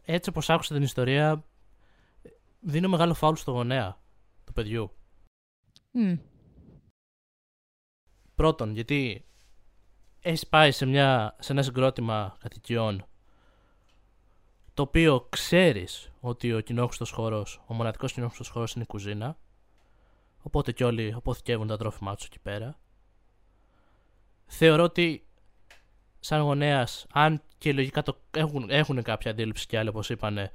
Έτσι όπως άκουσα την ιστορία, δίνω μεγάλο φάουλ στο γονέα του παιδιού. Mm. Πρώτον, γιατί έχει πάει σε, μια, σε ένα συγκρότημα κατοικιών το οποίο ξέρεις ότι ο κοινόχρηστος χώρος, ο μοναδικός κοινόχρηστος χώρος είναι η κουζίνα οπότε και όλοι αποθηκεύουν τα τρόφιμά τους εκεί πέρα θεωρώ ότι σαν γονέας, αν και λογικά το έχουν, έχουν κάποια αντίληψη κι άλλοι όπως είπανε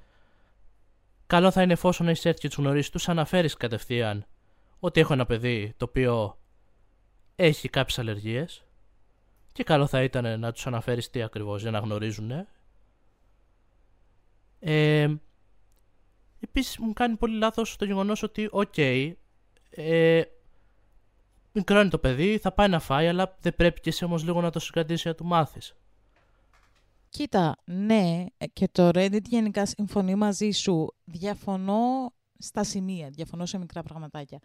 καλό θα είναι εφόσον έχεις έρθει και τους γνωρίσει, τους αναφέρεις κατευθείαν ότι έχω ένα παιδί το οποίο έχει κάποιες αλλεργίες. Και καλό θα ήταν να τους αναφέρεις τι ακριβώς για να γνωρίζουν. Ε, Επίσης μου κάνει πολύ λάθος το γεγονός ότι, OK, okay, ε, μικρό είναι το παιδί, θα πάει να φάει, αλλά δεν πρέπει και εσύ όμως λίγο να το συγκρατήσεις να του μάθεις. Κοίτα, ναι, και το Reddit γενικά συμφωνεί μαζί σου. Διαφωνώ στα σημεία, διαφωνώ σε μικρά πραγματάκια.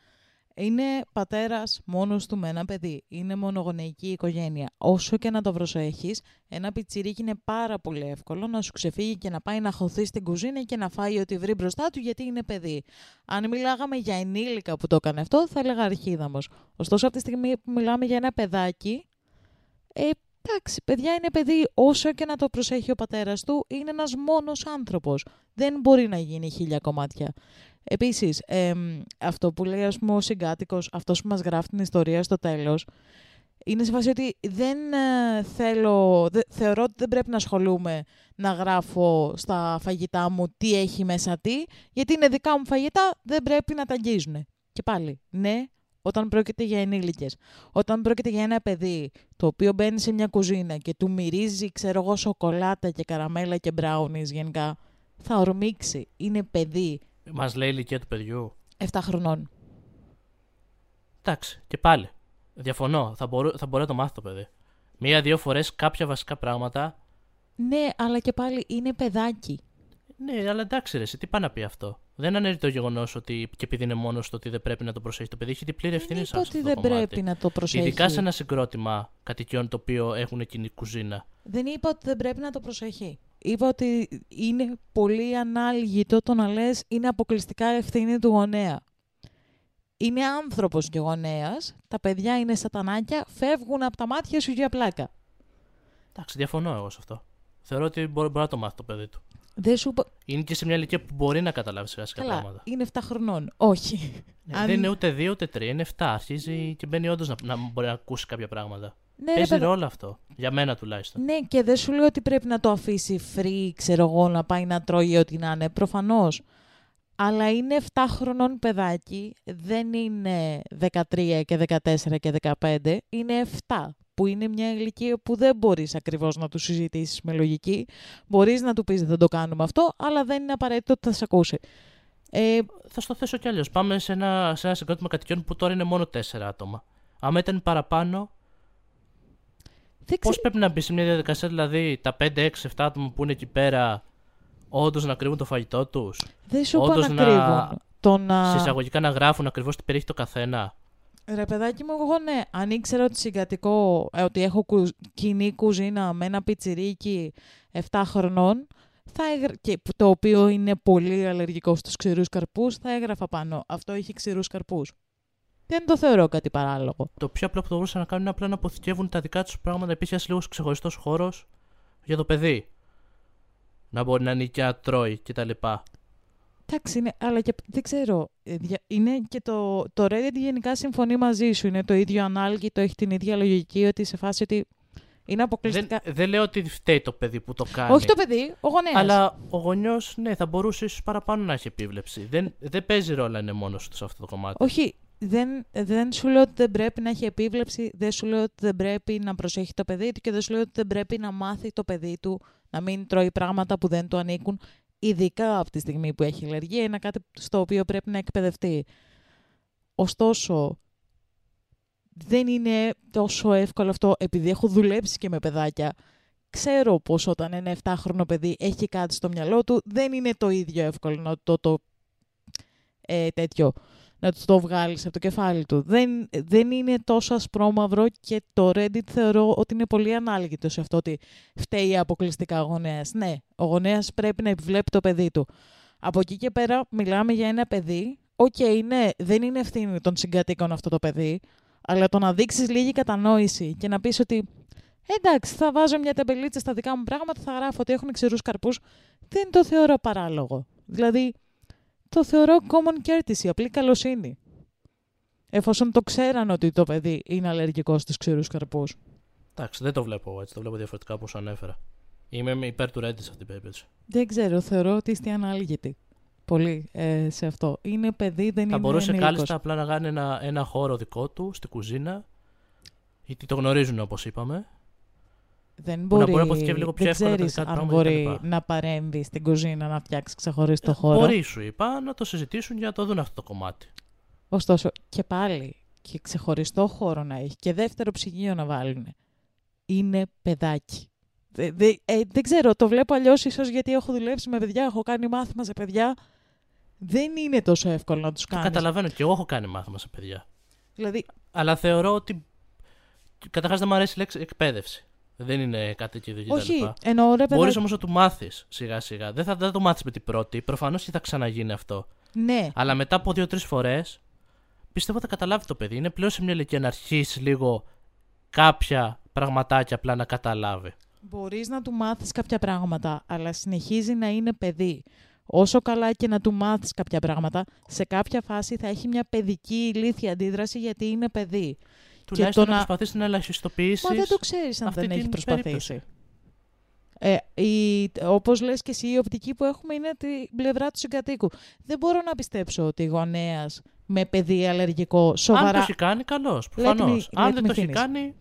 Είναι πατέρας μόνος του με ένα παιδί. Είναι μονογονεϊκή οικογένεια. Όσο και να το προσέχεις, ένα πιτσιρίκι είναι πάρα πολύ εύκολο να σου ξεφύγει και να πάει να χωθεί στην κουζίνα και να φάει ό,τι βρει μπροστά του γιατί είναι παιδί. Αν μιλάγαμε για ενήλικα που το έκανε αυτό, θα έλεγα αρχίδαμος. Ωστόσο, από τη στιγμή που μιλάμε για ένα παιδάκι, ε, Εντάξει, παιδιά είναι παιδί, όσο και να το προσέχει ο πατέρας του, είναι ένας μόνος άνθρωπος. Δεν μπορεί να γίνει χίλια κομμάτια. Επίσης, αυτό που λέει ας πούμε, ο συγκάτοικος, αυτός που μας γράφει την ιστορία στο τέλος, είναι σε φάση ότι δεν ε, θέλω, θεωρώ ότι δεν πρέπει να ασχολούμαι να γράφω στα φαγητά μου τι έχει μέσα τι, γιατί είναι δικά μου φαγητά, δεν πρέπει να τα αγγίζουν. Και πάλι, ναι, όταν πρόκειται για ενήλικες. Όταν πρόκειται για ένα παιδί το οποίο μπαίνει σε μια κουζίνα και του μυρίζει, ξέρω εγώ, σοκολάτα και καραμέλα και μπράουνις γενικά, θα ορμήξει. Είναι παιδί. Μας λέει η ηλικία του παιδιού. 7 χρονών. Εντάξει, και πάλι. Διαφωνώ. Θα, μπορώ, θα μπορεί να το μάθει το παιδί. Μία-δύο φορές κάποια βασικά πράγματα. Ναι, αλλά και πάλι είναι παιδάκι. Ναι, αλλά εντάξει, ρε, τι πάει να πει αυτό; Δεν αναιρεί το γεγονός ότι και επειδή είναι μόνος του ότι δεν πρέπει να το προσέχει το παιδί, έχει την πλήρη ευθύνη σε αυτό. ότι δεν κομμάτι. πρέπει να το προσέχει. Ειδικά σε ένα συγκρότημα κατοικιών το οποίο έχουν κοινή κουζίνα. Δεν είπα ότι δεν πρέπει να το προσέχει. Είπα ότι είναι πολύ ανάλγητο το να λες είναι αποκλειστικά ευθύνη του γονέα. Είναι άνθρωπος και γονέας. Τα παιδιά είναι σατανάκια, φεύγουν από τα μάτια σου για πλάκα. Εντάξει, διαφωνώ εγώ σε αυτό. Θεωρώ ότι μπορεί, μπορεί να το μάθει το παιδί του. Δεν σου... Είναι και σε μια ηλικία που μπορεί να καταλάβει σιγά σιγά πράγματα. Είναι 7 χρονών. Όχι. Ναι, Αν... Δεν είναι ούτε 2 ούτε 3, είναι 7. Αρχίζει και μπαίνει όντως να, να μπορεί να ακούσει κάποια πράγματα. Ναι, Παίζει ρε, ρόλο αυτό. Για μένα τουλάχιστον. Ναι, και δεν σου λέω ότι πρέπει να το αφήσει free, ξέρω εγώ, να πάει να τρώει ό,τι να είναι. Προφανώς. Αλλά είναι 7 χρονών παιδάκι, δεν είναι 13 και 14 και 15, είναι 7 που είναι μια ηλικία που δεν μπορείς ακριβώς να τους συζητήσεις με λογική. Μπορείς να του πεις δεν το κάνουμε αυτό, αλλά δεν είναι απαραίτητο ότι θα σε ακούσει. Ε, θα στο θέσω κι αλλιώς. Πάμε σε ένα, σε ένα συγκρότημα κατοικιών που τώρα είναι μόνο τέσσερα άτομα. Αν ήταν παραπάνω, Πώς πρέπει να μπει σε μια διαδικασία, δηλαδή τα 5, 6, 7 άτομα που είναι εκεί πέρα, όντως να κρύβουν το φαγητό τους. Δεν σου είπα να κρύβουν. Το να... Συσσαγωγικά να γράφουν ακριβώς τι περιέχει το καθένα. Ρε παιδάκι μου, εγώ ναι, αν ήξερα ότι συγκατοικώ, ε, ότι έχω κου... κοινή κουζίνα με ένα πιτσιρίκι 7 χρονών, θα έγρα... και το οποίο είναι πολύ αλλεργικό στους ξηρούς καρπούς, θα έγραφα πάνω. Αυτό έχει ξηρούς καρπούς. Δεν το θεωρώ κάτι παράλογο. Το πιο απλό που θα μπορούσαν να κάνουν είναι απλά να αποθηκεύουν τα δικά τους πράγματα επίσης ένας λίγος ξεχωριστός χώρος για το παιδί. Να μπορεί να νοικιά, να τρώει κτλ. Εντάξει, είναι, αλλά και δεν ξέρω. ε, δια- Είναι και το, το Reddit γενικά συμφωνεί μαζί σου. Είναι το ίδιο ανάλογη, το έχει την ίδια λογική ότι σε φάση ότι είναι Δεν, αποκλειστικά. δεν λέω ότι φταίει το παιδί που το κάνει. Όχι το παιδί, ο γονέας. Αλλά ο γονιός, ναι, θα μπορούσε ίσως παραπάνω να έχει επίβλεψη. Δεν, δεν παίζει ρόλο να είναι μόνος του σε αυτό το κομμάτι. Όχι, δεν, δεν σου λέω ότι δεν πρέπει να έχει επίβλεψη, δεν σου λέω ότι δεν πρέπει να προσέχει το παιδί του και δεν σου λέω ότι δεν πρέπει να μάθει το παιδί του να μην τρώει πράγματα που δεν του ανήκουν, ειδικά από τη στιγμή που έχει αλλεργία, είναι κάτι στο οποίο πρέπει να εκπαιδευτεί. Ωστόσο, δεν είναι τόσο εύκολο αυτό, επειδή έχω δουλέψει και με παιδάκια. Ξέρω πως όταν ένα 7χρονο παιδί έχει κάτι στο μυαλό του, δεν είναι το ίδιο εύκολο να το, το ε, τέτοιο να τους το βγάλεις από το κεφάλι του. Δεν, δεν είναι τόσο ασπρόμαυρο και το Reddit θεωρώ ότι είναι πολύ ανάλγητο σε αυτό ότι φταίει αποκλειστικά ο γονέας. Ναι, ο γονέας πρέπει να επιβλέπει το παιδί του. Από εκεί και πέρα μιλάμε για ένα παιδί. Οκ, ναι, δεν είναι ευθύνη των συγκατοίκων αυτό το παιδί, αλλά το να δείξεις λίγη κατανόηση και να πεις ότι εντάξει, θα βάζω μια ταμπελίτσα στα δικά μου πράγματα, θα γράφω ότι έχουν ξηρούς καρπούς, δεν το θεωρώ παράλογο. Δηλαδή, το θεωρώ common courtesy, απλή καλοσύνη. Εφόσον το ξέραν ότι το παιδί είναι αλλεργικό στους ξηρούς καρπούς. Εντάξει, δεν το βλέπω εγώ έτσι. Το βλέπω διαφορετικά όπω ανέφερα. Είμαι με υπέρ του Reddit σε αυτή την περίπτωση. Δεν ξέρω, θεωρώ ότι είστε ανάλγητοι. Πολύ ε, σε αυτό. Είναι παιδί, δεν Θα είναι μπορούσε ενήλικος. κάλλιστα απλά να κάνει ένα, ένα χώρο δικό του στη κουζίνα. Γιατί το γνωρίζουν όπως είπαμε. Δεν να μπορεί, μπορεί να αποθηκεύει λίγο πιο δεν εύκολα τα ξέρεις δικά του αν πράγματα μπορεί κτλ. να παρέμβει στην κουζίνα να φτιάξει ξεχωριστό Ε, χώρο. Μπορεί, σου είπα, να το συζητήσουν για να το δουν αυτό το κομμάτι. Ωστόσο, και πάλι και ξεχωριστό χώρο να έχει και δεύτερο ψυγείο να βάλουν. Είναι παιδάκι. Δε, δε- ε, δεν ξέρω, το βλέπω αλλιώς ίσως γιατί έχω δουλέψει με παιδιά, έχω κάνει μάθημα σε παιδιά. Δεν είναι τόσο εύκολο να τους Το κάνεις. καταλαβαίνω και εγώ έχω κάνει μάθημα σε παιδιά. Δηλαδή, Αλλά θεωρώ ότι. Καταρχάς δεν μου αρέσει η λέξη εκπαίδευση. Δεν είναι κάτι τέτοιο κτλ. όχι, εννοώ ρε παιδάκι. Μπορείς όμως να του μάθεις σιγά σιγά. Δεν θα δεν θα το μάθεις με την πρώτη. Προφανώς και θα ξαναγίνει αυτό. Ναι, Αλλά μετά από δύο-τρεις φορές πιστεύω θα καταλάβει το παιδί. Είναι πλέον σε μια ηλικία να αρχίσεις λίγο κάποια πραγματάκια απλά να καταλάβει. Μπορείς να του μάθεις κάποια πράγματα, αλλά συνεχίζει να είναι παιδί. Όσο καλά και να του μάθεις κάποια πράγματα, σε κάποια φάση θα έχει μια παιδική ηλίθια αντίδραση γιατί είναι παιδί. Τουλάχιστον το να να- προσπαθήσεις να ελαχιστοποιήσεις. Μα δεν το ξέρεις αν αυτή δεν έχει την προσπαθήσει. περίπτωση. Ε, η, όπως λες και εσύ, η οπτική που έχουμε είναι την πλευρά του συγκατοίκου. Δεν μπορώ να πιστέψω ότι γονέας με παιδί αλλεργικό Αν σοβαρά... το έχει κάνει, καλώς. Προφανώς. me- Αν let δεν me το έχει finish. κάνει,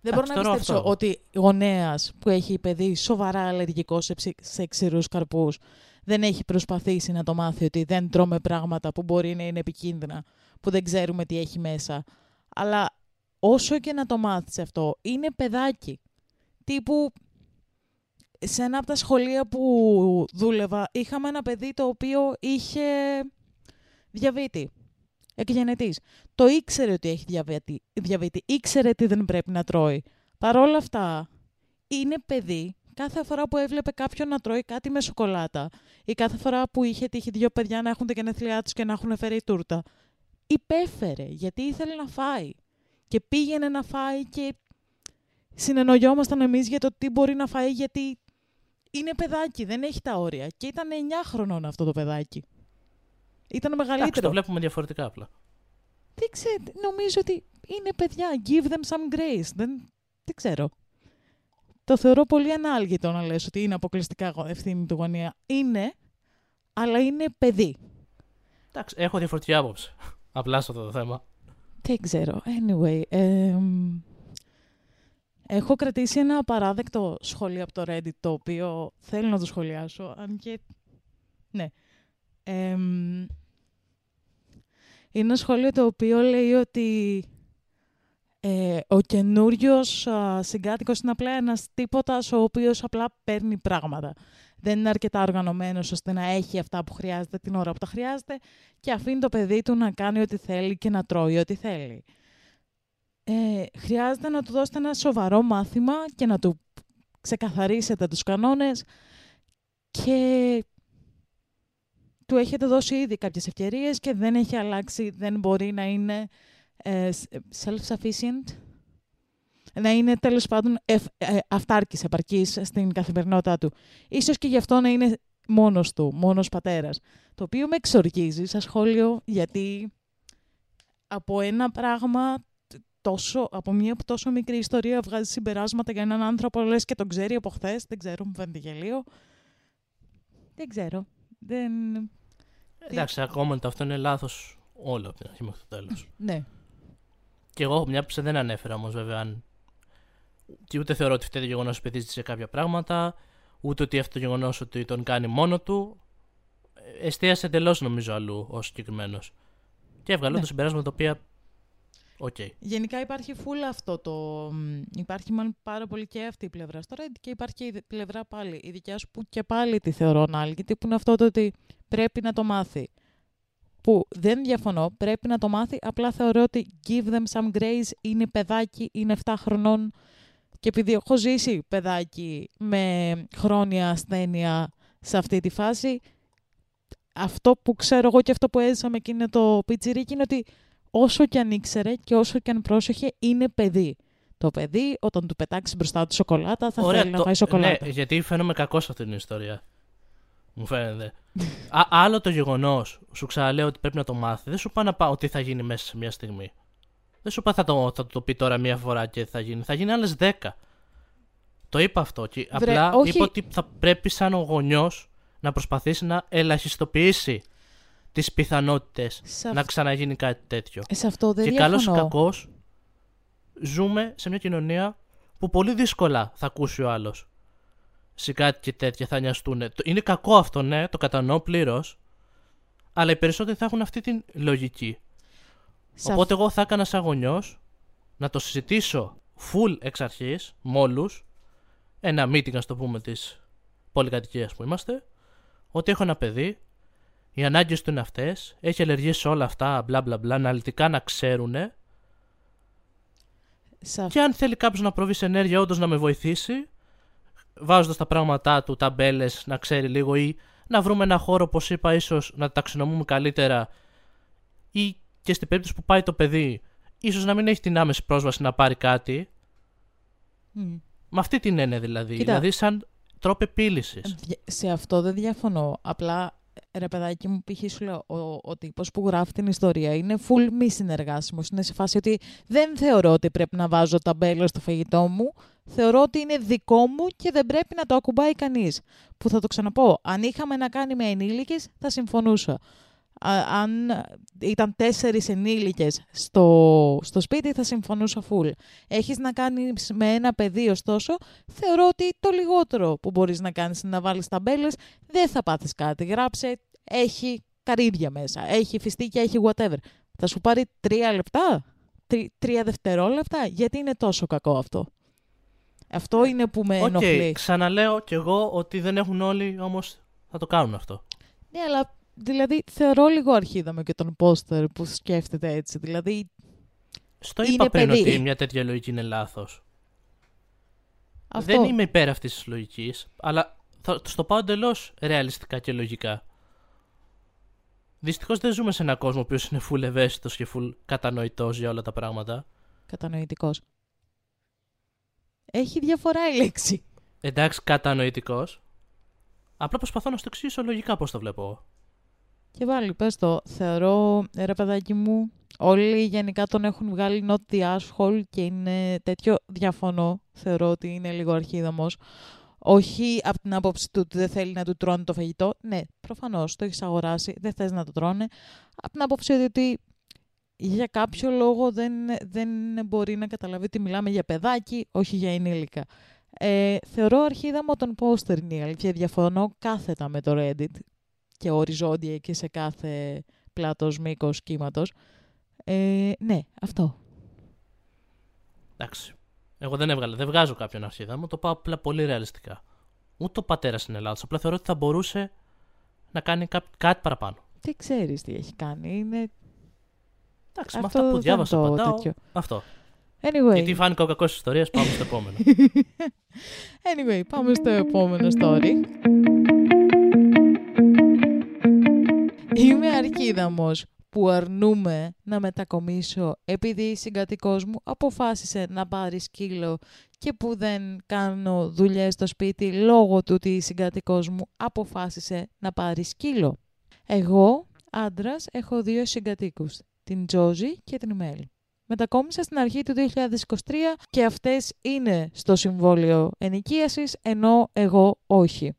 Δεν μπορώ να Εντάξει, τώρα πιστέψω αυτό. ότι γονέα που έχει παιδί σοβαρά αλλεργικό σε, ψι- σε ξηρούς καρπούς δεν έχει προσπαθήσει να το μάθει ότι δεν τρώμε πράγματα που μπορεί να είναι επικίνδυνα, που δεν ξέρουμε τι έχει μέσα. Αλλά όσο και να το μάθεις αυτό, είναι παιδάκι. Τύπου σε ένα από τα σχολεία που δούλευα είχαμε ένα παιδί το οποίο είχε διαβήτη. Εκγενετής. Το ήξερε ότι έχει διαβήτη, διαβήτη. Ήξερε τι δεν πρέπει να τρώει. Παρ' όλα αυτά, είναι παιδί. Κάθε φορά που έβλεπε κάποιον να τρώει κάτι με σοκολάτα ή κάθε φορά που είχε τύχει δύο παιδιά να έχουν τα γενέθλιά τους και να έχουν φέρει τούρτα, υπέφερε γιατί ήθελε να φάει. Και πήγαινε να φάει και συνεννοιόμασταν εμείς για το τι μπορεί να φάει γιατί είναι παιδάκι, δεν έχει τα όρια. Και ήταν 9 χρονών αυτό το παιδάκι. Ήταν εντάξει, μεγαλύτερο. το βλέπουμε διαφορετικά απλά. Δεν ξέρω, νομίζω ότι είναι παιδιά. Give them some grace. Δεν, δεν ξέρω. Το θεωρώ πολύ ανάλγητο να λες ότι είναι αποκλειστικά γο- ευθύνη του γωνία. Είναι, αλλά είναι παιδί. Εντάξει, έχω διαφορετική άποψη. Απλά σε αυτό το θέμα. Δεν ξέρω. Anyway, εμ, έχω κρατήσει ένα απαράδεκτο σχόλιο από το Reddit, το οποίο θέλω να το σχολιάσω, αν και... Ναι. Εμ, είναι ένα σχόλιο το οποίο λέει ότι ε, ο καινούριος συγκάτοικος είναι απλά ένας τίποτας ο οποίος απλά παίρνει πράγματα. Δεν είναι αρκετά οργανωμένος ώστε να έχει αυτά που χρειάζεται την ώρα που τα χρειάζεται και αφήνει το παιδί του να κάνει ό,τι θέλει και να τρώει ό,τι θέλει. Ε, χρειάζεται να του δώσετε ένα σοβαρό μάθημα και να του ξεκαθαρίσετε τους κανόνες και του έχετε δώσει ήδη κάποιες ευκαιρίες και δεν έχει αλλάξει, δεν μπορεί να είναι ε, self-sufficient, να είναι τέλος πάντων ευ, ε, αυτάρκης, επαρκής στην καθημερινότητά του. Ίσως και γι' αυτό να είναι μόνος του, μόνος πατέρας. Το οποίο με εξοργίζει σαν σχόλιο γιατί από ένα πράγμα τόσο, από μια τόσο μικρή ιστορία βγάζει συμπεράσματα για έναν άνθρωπο λες και τον ξέρει από χθες. δεν ξέρω, μου φαίνεται γελίο. Δεν ξέρω. Δεν... Εντάξει, ακόμα το αυτό είναι λάθος όλο από την αρχή μέχρι το τέλος. ναι. Και εγώ μια που δεν ανέφερα όμως βέβαια αν. Και ούτε θεωρώ ότι φταίει το γεγονός ότι σε κάποια πράγματα, ούτε ότι αυτό το γεγονός ότι τον κάνει μόνο του. Εστίασε εντελώς νομίζω αλλού ο συγκεκριμένος. Και έβγαλε ναι. το συμπεράσμα τα οποία Okay. Γενικά υπάρχει full αυτό το. Υπάρχει μάλλον πάρα πολύ και αυτή η πλευρά στο Reddit και υπάρχει και η πλευρά πάλι. Η δικιά σου που και πάλι τη θεωρώ ανάλυτη, που είναι αυτό το ότι πρέπει να το μάθει. Που δεν διαφωνώ, πρέπει να το μάθει. Απλά θεωρώ ότι give them some grace είναι παιδάκι, είναι 7 χρονών. Και επειδή έχω ζήσει παιδάκι με χρόνια ασθένεια σε αυτή τη φάση, αυτό που ξέρω εγώ και αυτό που έζησα με εκείνο το πιτσιρίκι είναι ότι όσο και αν ήξερε και όσο και αν πρόσεχε, είναι παιδί. Το παιδί, όταν του πετάξεις μπροστά του σοκολάτα, θα Ωραία, θέλει το... να φάει σοκολάτα. Ναι, γιατί φαίνομαι κακός σε αυτή την ιστορία. Μου φαίνεται. [laughs] Α, άλλο το γεγονός, σου ξαναλέω ότι πρέπει να το μάθεις. Δεν σου πάει να πάω τι θα γίνει μέσα σε μια στιγμή. Δεν σου πάει θα το, θα το πει τώρα μία φορά και θα γίνει. Θα γίνει άλλες δέκα. Το είπα αυτό. Και απλά όχι... είπα ότι θα πρέπει σαν ο γονιός να προσπαθήσει να ελαχιστοποιήσει τις πιθανότητες να ξαναγίνει κάτι τέτοιο. Ε, σε αυτό δεν και καλός ή κακός, ζούμε σε μια κοινωνία που πολύ δύσκολα θα ακούσει ο άλλος σε κάτι και τέτοια, θα νοιαστούν. Είναι κακό αυτό, ναι, το κατανοώ πλήρως. Αλλά οι περισσότεροι θα έχουν αυτή την λογική. Οπότε εγώ θα έκανα σαν γονιός να το συζητήσω full εξ αρχής με όλους. Ένα meeting, ας το πούμε, της πολυκατοικίας που είμαστε. Ότι έχω ένα παιδί οι ανάγκες του είναι αυτές, έχει αλλεργίες σε όλα αυτά, μπλα μπλα μπλα, αναλυτικά να ξέρουν. Και αν θέλει κάποιος να προβεί σε ενέργεια, όντως να με βοηθήσει, βάζοντας τα πράγματά του, ταμπέλες, να ξέρει λίγο ή να βρούμε ένα χώρο, όπως είπα, ίσως να ταξινομούμε καλύτερα ή και στην περίπτωση που πάει το παιδί, ίσως να μην έχει την άμεση πρόσβαση να πάρει κάτι. Mm. Με αυτή την έννοια δηλαδή. Κοίτα, δηλαδή, σαν τρόπο επίλυσης. Σε αυτό δεν διαφωνώ. Απλά ρε παιδάκι μου, π.χ. σου λέω, ο, ο τύπος που γράφει την ιστορία είναι full μη συνεργάσιμος. Είναι σε φάση ότι δεν θεωρώ ότι πρέπει να βάζω ταμπέλα στο φαγητό μου. Θεωρώ ότι είναι δικό μου και δεν πρέπει να το ακουμπάει κανείς. Που θα το ξαναπώ, αν είχαμε να κάνει με ενήλικες θα συμφωνούσα αν ήταν τέσσερις ενήλικες στο, στο σπίτι θα συμφωνούσα φουλ. Έχεις να κάνεις με ένα παιδί ωστόσο, θεωρώ ότι το λιγότερο που μπορείς να κάνεις είναι να βάλεις ταμπέλες, δεν θα πάθεις κάτι. Γράψε, έχει καρύδια μέσα, έχει φιστίκια, έχει whatever. Θα σου πάρει τρία λεπτά, τρία δευτερόλεπτα, γιατί είναι τόσο κακό αυτό; Αυτό είναι που με okay, ενοχλεί. Ξαναλέω κι εγώ ότι δεν έχουν όλοι όμως θα το κάνουν αυτό. Ναι, αλλά Δηλαδή, θεωρώ λίγο αρχίδα και τον πόστερ που σκέφτεται έτσι. Δηλαδή, Στο είπα πριν ότι μια τέτοια λογική είναι λάθος. Δεν είμαι υπέρ αυτής της λογικής, αλλά θα το πάω εντελώς ρεαλιστικά και λογικά. Δυστυχώς δεν ζούμε σε έναν κόσμο ο οποίος είναι full ευαίσθητος και full κατανοητός για όλα τα πράγματα. Κατανοητικός. Έχει διαφορά η λέξη. Εντάξει, κατανοητικός. Απλά προσπαθώ να στο εξηγήσω λογικά πώς το βλέπω. Και πάλι, πες το, θεωρώ, ρε παιδάκι μου, όλοι γενικά τον έχουν βγάλει not the asshole και είναι τέτοιο διαφωνώ. Θεωρώ ότι είναι λίγο αρχίδαμος. Όχι από την άποψη του ότι δεν θέλει να του τρώνε το φαγητό. Ναι, προφανώς, το έχεις αγοράσει, δεν θες να το τρώνε. Από την άποψη ότι για κάποιο λόγο δεν, δεν μπορεί να καταλαβεί ότι μιλάμε για παιδάκι, όχι για ενήλικα. Ε, θεωρώ αρχίδαμο τον πόστερ είναι η αλήθεια. Διαφωνώ κάθετα με το Reddit και οριζόντια και σε κάθε πλάτος, μήκος, κύματος. Ε, ναι, αυτό. Εντάξει. Εγώ δεν έβγαλα, δεν βγάζω κάποιον αρχίδα μου, το πάω απλά πολύ ρεαλιστικά. Ούτε ο πατέρα είναι Ελλάδα. Απλά θεωρώ ότι θα μπορούσε να κάνει κάτι παραπάνω. Τι ξέρεις τι έχει κάνει. Είναι. Εντάξει, με αυτά που διάβασα απαντάω. Αυτό. Anyway. Γιατί φάνηκε ο κακός ιστορίας, πάμε στο επόμενο. [laughs] anyway, πάμε στο επόμενο story. Είμαι αρκίδαμος που αρνούμε να μετακομίσω επειδή η συγκατοικός μου αποφάσισε να πάρει σκύλο και που δεν κάνω δουλειές στο σπίτι λόγω του ότι η συγκατοικός μου αποφάσισε να πάρει σκύλο. Εγώ, άντρας, έχω δύο συγκατοίκους, την Τζόζη και την Μέλ. Μετακόμισα στην αρχή του 2023 και αυτές είναι στο συμβόλαιο ενοικίασης, ενώ εγώ όχι.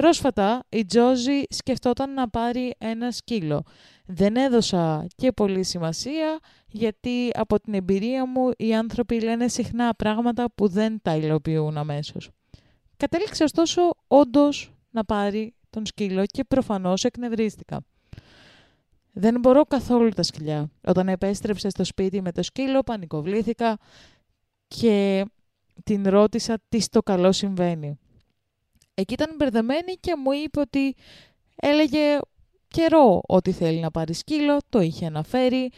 Πρόσφατα η Τζόζη σκεφτόταν να πάρει ένα σκύλο. Δεν έδωσα και πολύ σημασία γιατί από την εμπειρία μου οι άνθρωποι λένε συχνά πράγματα που δεν τα υλοποιούν αμέσως. Κατέληξε ωστόσο όντως να πάρει τον σκύλο και προφανώς εκνευρίστηκα. Δεν μπορώ καθόλου τα σκυλιά. Όταν επέστρεψε στο σπίτι με το σκύλο πανικοβλήθηκα και την ρώτησα τι στο καλό συμβαίνει. Εκεί ήταν μπερδεμένη και μου είπε ότι έλεγε καιρό ότι θέλει να πάρει σκύλο, το είχε αναφέρει,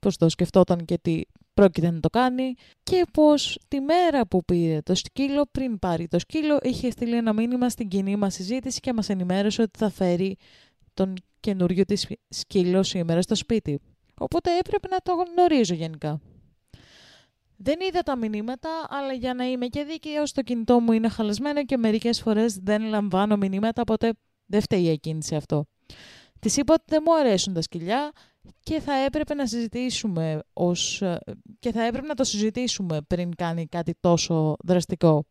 πως το σκεφτόταν και τι πρόκειται να το κάνει και πως τη μέρα που πήρε το σκύλο, πριν πάρει το σκύλο, είχε στείλει ένα μήνυμα στην κοινή μας συζήτηση και μας ενημέρωσε ότι θα φέρει τον καινούριο της σκύλο σήμερα στο σπίτι. Οπότε έπρεπε να το γνωρίζω γενικά. Δεν είδα τα μηνύματα, αλλά για να είμαι και δίκαιο, το κινητό μου είναι χαλασμένο και μερικές φορές δεν λαμβάνω μηνύματα, οπότε δεν φταίει εκείνη σε αυτό. Της είπα ότι δεν μου αρέσουν τα σκυλιά και θα έπρεπε να συζητήσουμε ως... και θα έπρεπε να το συζητήσουμε πριν κάνει κάτι τόσο δραστικό.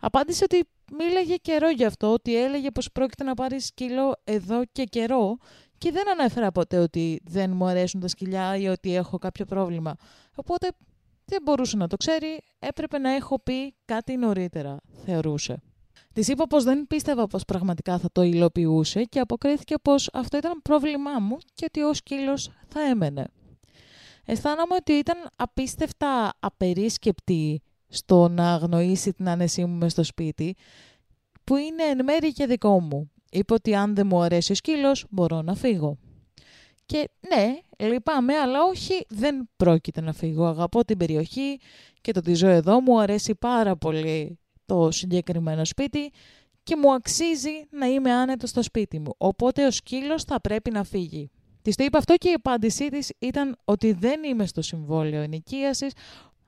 Απάντησε ότι μίλαγε καιρό γι' αυτό, ότι έλεγε πως πρόκειται να πάρει σκύλο εδώ και καιρό και δεν ανέφερα ποτέ ότι δεν μου αρέσουν τα σκυλιά ή ότι έχω κάποιο πρόβλημα. Οπότε δεν μπορούσε να το ξέρει, έπρεπε να έχω πει κάτι νωρίτερα, θεωρούσε. Της είπα πως δεν πίστευα πως πραγματικά θα το υλοποιούσε και αποκρίθηκε πως αυτό ήταν πρόβλημά μου και ότι ο σκύλος θα έμενε. Αισθάνομαι ότι ήταν απίστευτα απερίσκεπτη στο να αγνοήσει την άνεσή μου μες στο σπίτι, που είναι εν μέρη και δικό μου. Είπε ότι αν δεν μου αρέσει ο σκύλος, μπορώ να φύγω. Και ναι, λυπάμαι, αλλά όχι, δεν πρόκειται να φύγω. Αγαπώ την περιοχή και το ότι ζω εδώ μου αρέσει πάρα πολύ το συγκεκριμένο σπίτι και μου αξίζει να είμαι άνετος στο σπίτι μου. Οπότε ο σκύλος θα πρέπει να φύγει. Της το είπα αυτό και η απάντησή της ήταν ότι δεν είμαι στο συμβόλαιο ενοικίασης,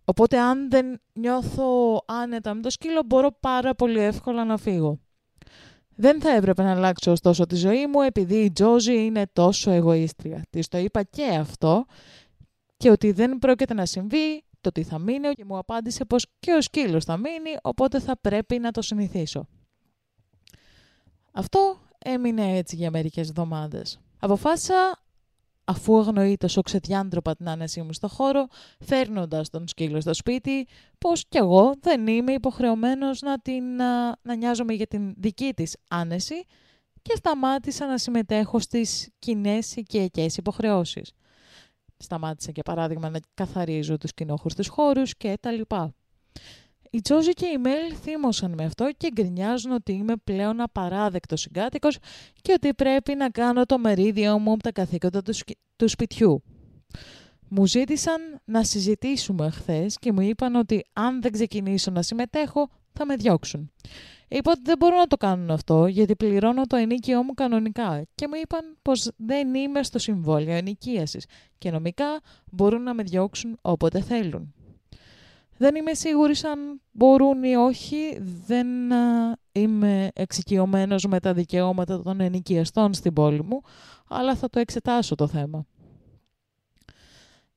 οπότε αν δεν νιώθω άνετα με το σκύλο μπορώ πάρα πολύ εύκολα να φύγω. Δεν θα έπρεπε να αλλάξω ωστόσο τη ζωή μου επειδή η Τζόζη είναι τόσο εγωίστρια. Της το είπα και αυτό και ότι δεν πρόκειται να συμβεί το τι θα μείνει και μου απάντησε πως και ο σκύλος θα μείνει οπότε θα πρέπει να το συνηθίσω. Αυτό έμεινε έτσι για μερικές εβδομάδες. Αποφάσισα αφού αγνοεί τόσο ξεδιάντροπα την άνεσή μου στο χώρο, φέρνοντας τον σκύλο στο σπίτι, πως κι εγώ δεν είμαι υποχρεωμένος να, την, να, να νοιάζομαι για την δική της άνεση και σταμάτησα να συμμετέχω στις κοινές οικιακές υποχρεώσεις. Σταμάτησα για παράδειγμα να καθαρίζω τους κοινόχους χώρους και τα λοιπά. Η Τζόζη και η Μέλ θύμωσαν με αυτό και γκρινιάζουν ότι είμαι πλέον απαράδεκτος συγκάτοικος και ότι πρέπει να κάνω το μερίδιο μου από τα καθήκοντα του, του σπιτιού. Μου ζήτησαν να συζητήσουμε χθες και μου είπαν ότι αν δεν ξεκινήσω να συμμετέχω θα με διώξουν. Είπα ότι δεν μπορώ να το κάνουν αυτό γιατί πληρώνω το ενίκαιό μου κανονικά και μου είπαν πως δεν είμαι στο συμβόλαιο ενοικίασης και νομικά μπορούν να με διώξουν όποτε θέλουν. Δεν είμαι σίγουρη αν μπορούν ή όχι. Δεν είμαι εξοικειωμένος με τα δικαιώματα των ενοικιαστών στην πόλη μου, αλλά θα το εξετάσω το θέμα.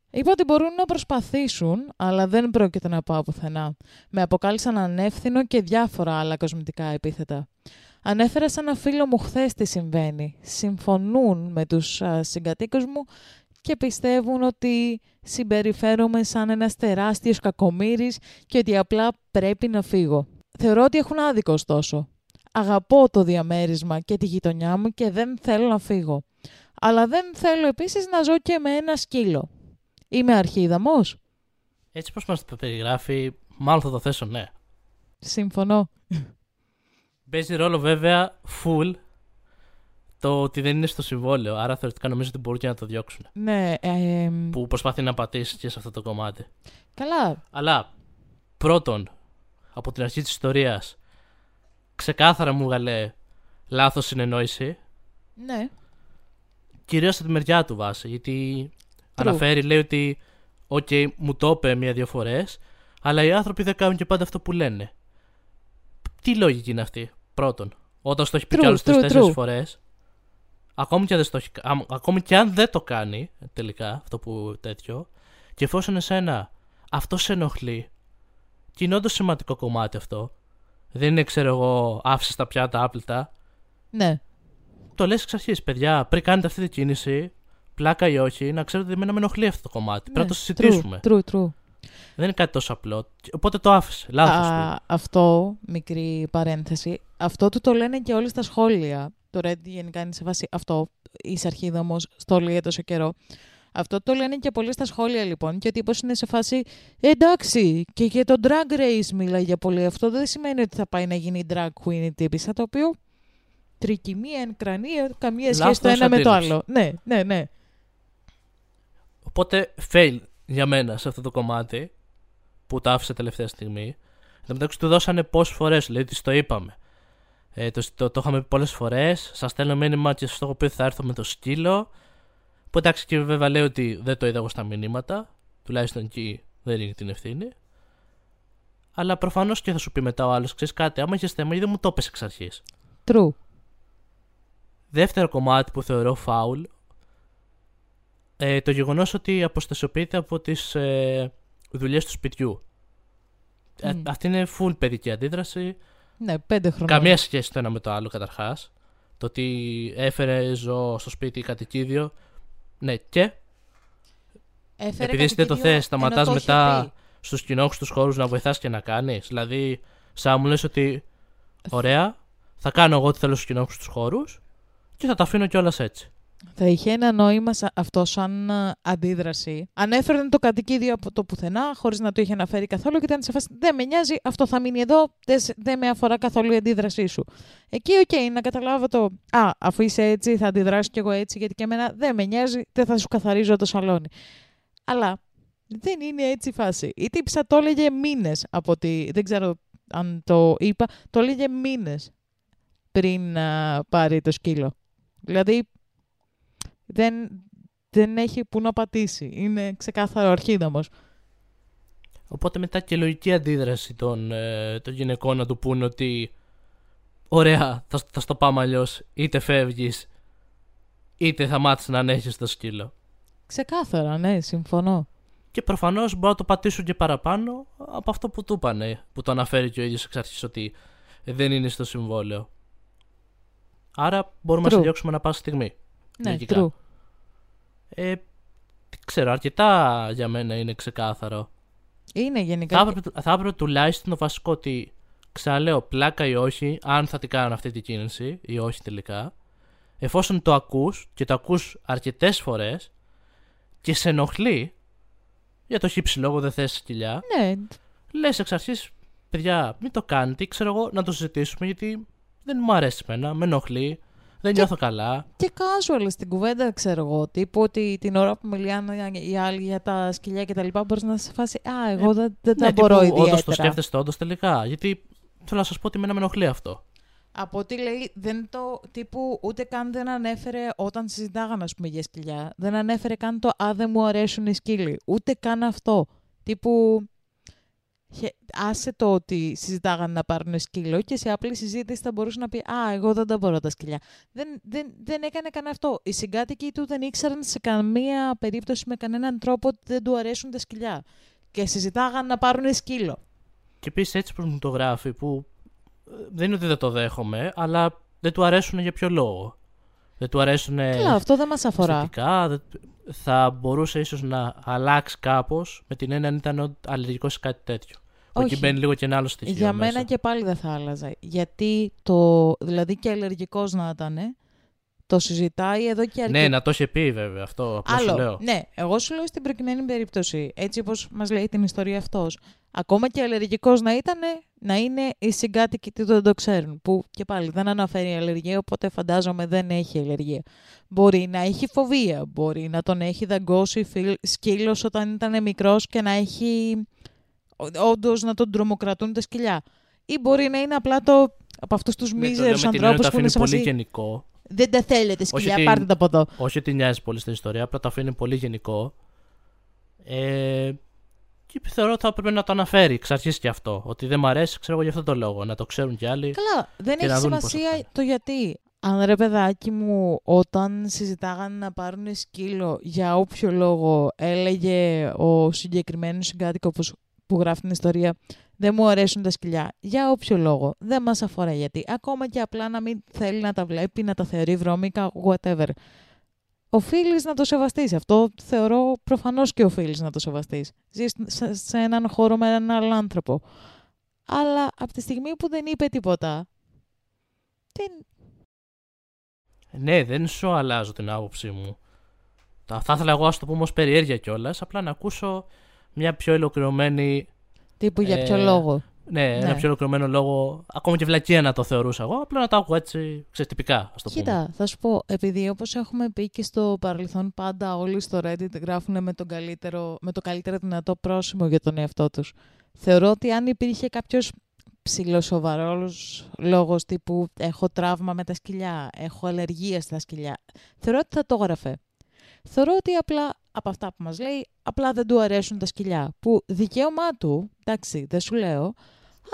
Είπα ότι μπορούν να προσπαθήσουν, αλλά δεν πρόκειται να πάω πουθενά. Με αποκάλυψαν ανεύθυνο και διάφορα άλλα κοσμητικά επίθετα. Ανέφερα σε ένα φίλο μου χθες τι συμβαίνει. Συμφωνούν με τους συγκατοίκους μου και πιστεύουν ότι συμπεριφέρομαι σαν ένας τεράστιος κακομύρης και ότι απλά πρέπει να φύγω. Θεωρώ ότι έχουν άδικο ωστόσο. Αγαπώ το διαμέρισμα και τη γειτονιά μου και δεν θέλω να φύγω. Αλλά δεν θέλω επίσης να ζω και με ένα σκύλο. Είμαι αρχίδαμος. Έτσι πως μας το περιγράφει, μάλλον θα το θέσω ναι. Συμφωνώ. Παίζει ρόλο βέβαια full το ότι δεν είναι στο συμβόλαιο. Άρα θεωρητικά νομίζω ότι μπορούν και να το διώξουν. Ναι. Ε, που προσπαθεί να πατήσει και σε αυτό το κομμάτι. Καλά. Αλλά πρώτον, από την αρχή της ιστορίας, ξεκάθαρα μου έβγαλε λάθος συνεννόηση. Ναι. κυρίως από τη μεριά του βάση. Γιατί αναφέρει, λέει ότι, οκ, μου το είπε μία-δύο φορές, αλλά οι άνθρωποι δεν κάνουν και πάντα αυτό που λένε. Τι λογική είναι αυτή, πρώτον. Όταν στο έχει πει True, κι άλλου true, τρει-τέσσερι true. φορές, ακόμη και, αν δεν στο έχει, α- ακόμη και αν δεν το κάνει τελικά αυτό που τέτοιο, και εφόσον εσένα αυτό σε ενοχλεί, και είναι όντως σημαντικό κομμάτι αυτό, δεν είναι, ξέρω εγώ, άφησες τα πιάτα άπλυτα, Ναι. το λες εξ αρχής, παιδιά, πριν κάνετε αυτή την κίνηση, πλάκα ή όχι, να ξέρετε ότι εμένα με ενοχλεί αυτό το κομμάτι. Πρέπει να το Ναι, συζητήσουμε. True, true, true. Δεν είναι κάτι τόσο απλό. Οπότε το άφησες. Λάθος Α, του. αυτό, μικρή παρένθεση, αυτό του το λένε και όλοι στα σχόλια. Το Reddit γενικά είναι σε βάση αυτό. Η Σαρχίδα όμως στο λέει τόσο καιρό. Αυτό το λένε και πολλοί στα σχόλια λοιπόν. Και ο τύπος είναι σε φάση. «Ε, εντάξει, και για το drag race μιλάει πολύ. Αυτό δεν σημαίνει ότι θα πάει να γίνει drag queen η τύπησα. Το οποίο τρικυμία, εν κρανία, καμία σχέση Λάθος το ένα με το αντίληψη. άλλο. Ναι, ναι, ναι. Οπότε fail για μένα σε αυτό το κομμάτι που το άφησε τελευταία στιγμή. Εν τω μεταξύ του δώσανε πόσες φορές, λέει ότι το είπαμε. Ε, το, το, το είχαμε πει πολλές φορές. Σας στέλνω μήνυμα και σα το έχω πει ότι θα έρθω με το σκύλο. Που εντάξει και βέβαια λέει ότι δεν το είδα εγώ στα μηνύματα. Τουλάχιστον εκεί δεν είναι την ευθύνη. Αλλά προφανώς και θα σου πει μετά ο άλλος: Ξέρεις κάτι, άμα είχες θέμα, ή δεν μου το έπεσε εξ αρχής. True. Δεύτερο κομμάτι που θεωρώ φάουλ. Ε, το γεγονός ότι αποστασιοποιείται από τις ε, δουλειές του σπιτιού. Ε, Μμ. αυτή είναι full παιδική αντίδραση. Ναι, πέντε χρόνια. Καμία σχέση το ένα με το άλλο καταρχάς. Το ότι έφερε ζώο στο σπίτι κατοικίδιο. Ναι, και; Έφερε επειδή εσύ δεν το κατοικίδιο, θες, σταματάς ενώ το είχε μετά πει. στους κοινόχρηστου χώρους να βοηθάς και να κάνεις. Δηλαδή, σαν μου λες ότι ωραία, θα κάνω εγώ ό,τι θέλω στους κοινόχρηστους χώρους και θα τα αφήνω κιόλας έτσι. Θα είχε ένα νόημα σα- αυτό σαν α, αντίδραση. Αν έφερνε το κατοικίδιο από το πουθενά, χωρίς να το είχε αναφέρει καθόλου και ήταν σε φάση Δεν με νοιάζει, αυτό θα μείνει εδώ, δεν, σε- δεν με αφορά καθόλου η αντίδρασή σου. Εκεί, οκ, να καταλάβω το. Α, αφού είσαι έτσι, θα αντιδράσω κι εγώ έτσι, γιατί και εμένα δεν με νοιάζει, δεν θα σου καθαρίζω το σαλόνι. Αλλά δεν είναι έτσι η φάση. Η τύψα το έλεγε μήνες από ότι. Δεν ξέρω αν το είπα. Το έλεγε μήνες πριν α, πάρει το σκύλο. Δηλαδή, δεν, δεν έχει που να πατήσει. Είναι ξεκάθαρο αρχίδαμος. Οπότε μετά και η λογική αντίδραση των, ε, των γυναικών να του πούνε ότι ωραία, θα, θα στο πάμε αλλιώς. Είτε φεύγεις, είτε θα μάθεις να ανέχεις το σκύλο. Ξεκάθαρα, ναι, συμφωνώ. Και προφανώς μπορεί να το πατήσουν και παραπάνω από αυτό που του είπανε, που το αναφέρει και ο ίδιος εξ αρχής ότι δεν είναι στο συμβόλαιο. Άρα μπορούμε να True. σε διώξουμε ανά πάσα στιγμή. Ναι, Λογικά. true. Ε, δεν ξέρω, αρκετά για μένα είναι ξεκάθαρο. Είναι γενικά. Θα έπρεπε, θα έπρεπε τουλάχιστον το βασικό ότι ξαναλέω πλάκα ή όχι, αν θα την κάνουν αυτή την κίνηση ή όχι τελικά, εφόσον το ακούς και το ακούς αρκετές φορές και σε ενοχλεί για το χύψη λόγο δεν θες σκυλιά, Ναι, λες εξ αρχής, παιδιά, μην το κάνετε, ή ξέρω εγώ, να το συζητήσουμε γιατί δεν μου αρέσει εμένα, με ενοχλεί, δεν νιώθω καλά. και casual στην κουβέντα, ξέρω εγώ. Τύπου ότι την ώρα που μιλάνε οι άλλοι για τα σκυλιά και τα λοιπά, μπορείς να σε φάσει. Α, εγώ δεν, δεν τα ναι, μπορώ τύπου, όντως ιδιαίτερα. το σκέφτεστε όντως τελικά, γιατί θέλω να σας πω ότι εμένα με ενοχλεί αυτό. Από ό,τι λέει, δεν το τύπου ούτε καν δεν ανέφερε όταν συζητάγανε, ας πούμε, για σκυλιά. Δεν ανέφερε καν το «Α, δεν μου αρέσουν οι σκύλοι». Ούτε καν αυτό. Τύπου, χε- άσε το ότι συζητάγανε να πάρουν σκύλο και σε απλή συζήτηση θα μπορούσε να πει «Α, εγώ δεν τα μπορώ τα σκυλιά». Δεν, δεν, δεν έκανε καν αυτό. Οι συγκάτοικοι του δεν ήξεραν σε καμία περίπτωση με κανέναν τρόπο ότι δεν του αρέσουν τα σκυλιά. Και συζητάγανε να πάρουν σκύλο. Και επίσης έτσι που μου το γράφει, που ε, δεν είναι ότι δεν το δέχομαι, αλλά δεν του αρέσουν για ποιο λόγο. Δεν του αρέσουν Καλά, αυτό δεν μας αφορά. αισθητικά. δεν- Θα μπορούσε ίσως να αλλάξει κάπως με την έννοια αν ήταν αλλεργικό σε κάτι τέτοιο. Που Όχι. εκεί μπαίνει λίγο και ένα άλλο στοιχείο. Για μέσα. μένα και πάλι δεν θα άλλαζα. Γιατί το. Δηλαδή και αλλεργικό να ήταν, το συζητάει εδώ και αρκετά. Ναι, να το είχε πει βέβαια αυτό. Απλά σου Άλλο. λέω. Ναι, εγώ σου λέω στην προκειμένη περίπτωση, έτσι όπως μας λέει την ιστορία αυτός. Ακόμα και αλλεργικός να ήταν, να είναι οι συγκάτοικοι του δεν το ξέρουν. Που και πάλι δεν αναφέρει αλλεργία, οπότε φαντάζομαι δεν έχει αλλεργία. Μπορεί να έχει φοβία, μπορεί να τον έχει δαγκώσει φιλ- σκύλος όταν ήταν μικρός και να έχει όντως να τον τρομοκρατούν τα σκυλιά. Ή μπορεί να είναι απλά το από αυτούς τους Ναι, το λέω μίζερους με την έννοια ότι ανθρώπου το που είναι αφήνει σε πολύ φάση. γενικό. Δεν τα θέλετε σκυλιά, ότι- πάρτε τα από εδώ. Όχι ότι νοιάζει πολύ στην ιστορία, απλά το αφήνει πολύ γενικό. Ε, και θεωρώ ότι θα έπρεπε να το αναφέρει εξ αρχής και αυτό. Ότι δεν μ' αρέσει, ξέρω εγώ για αυτόν τον λόγο. Να το ξέρουν κι άλλοι. Καλά, δεν Και έχει να δουν πώς θα σημασία πάει. το γιατί. Αν ρε παιδάκι μου, όταν συζητάγανε να πάρουν σκύλο, για όποιο λόγο έλεγε ο συγκεκριμένος συγκάτοικος που γράφει την ιστορία, δεν μου αρέσουν τα σκυλιά. Για όποιο λόγο. Δεν μας αφορά γιατί. Ακόμα και απλά να μην θέλει να τα βλέπει, να τα θεωρεί βρώμικα, whatever. Οφείλεις να το σεβαστείς. Αυτό θεωρώ προφανώς και οφείλεις να το σεβαστείς. Ζεις σε, σε έναν χώρο με έναν άλλο άνθρωπο. Αλλά από τη στιγμή που δεν είπε τίποτα, δεν... Ναι, δεν σου αλλάζω την άποψή μου. Τα- Θα ήθελα εγώ, ας το πούμε, ως περιέργεια κιόλας, απλά να ακούσω μια πιο ολοκληρωμένη. Τύπου για ποιο Ε, λόγο. Ναι, ένα πιο ολοκληρωμένο λόγο. Ακόμα και βλακεία να το θεωρούσα εγώ, απλά να το άκουγα έτσι ξεστυπικά, ας το πούμε. Κοίτα, θα σου πω, επειδή όπως έχουμε πει και στο παρελθόν πάντα όλοι στο Reddit γράφουν με, τον καλύτερο, με το καλύτερο δυνατό πρόσημο για τον εαυτό τους. Θεωρώ ότι αν υπήρχε κάποιος ψηλοσοβαρός λόγος τύπου έχω τραύμα με τα σκυλιά, έχω αλλεργία στα σκυλιά, θεωρώ ότι θα το έγραφε. Θεωρώ ότι απλά από αυτά που μας λέει, απλά δεν του αρέσουν τα σκυλιά. Που δικαίωμά του, εντάξει, δεν σου λέω,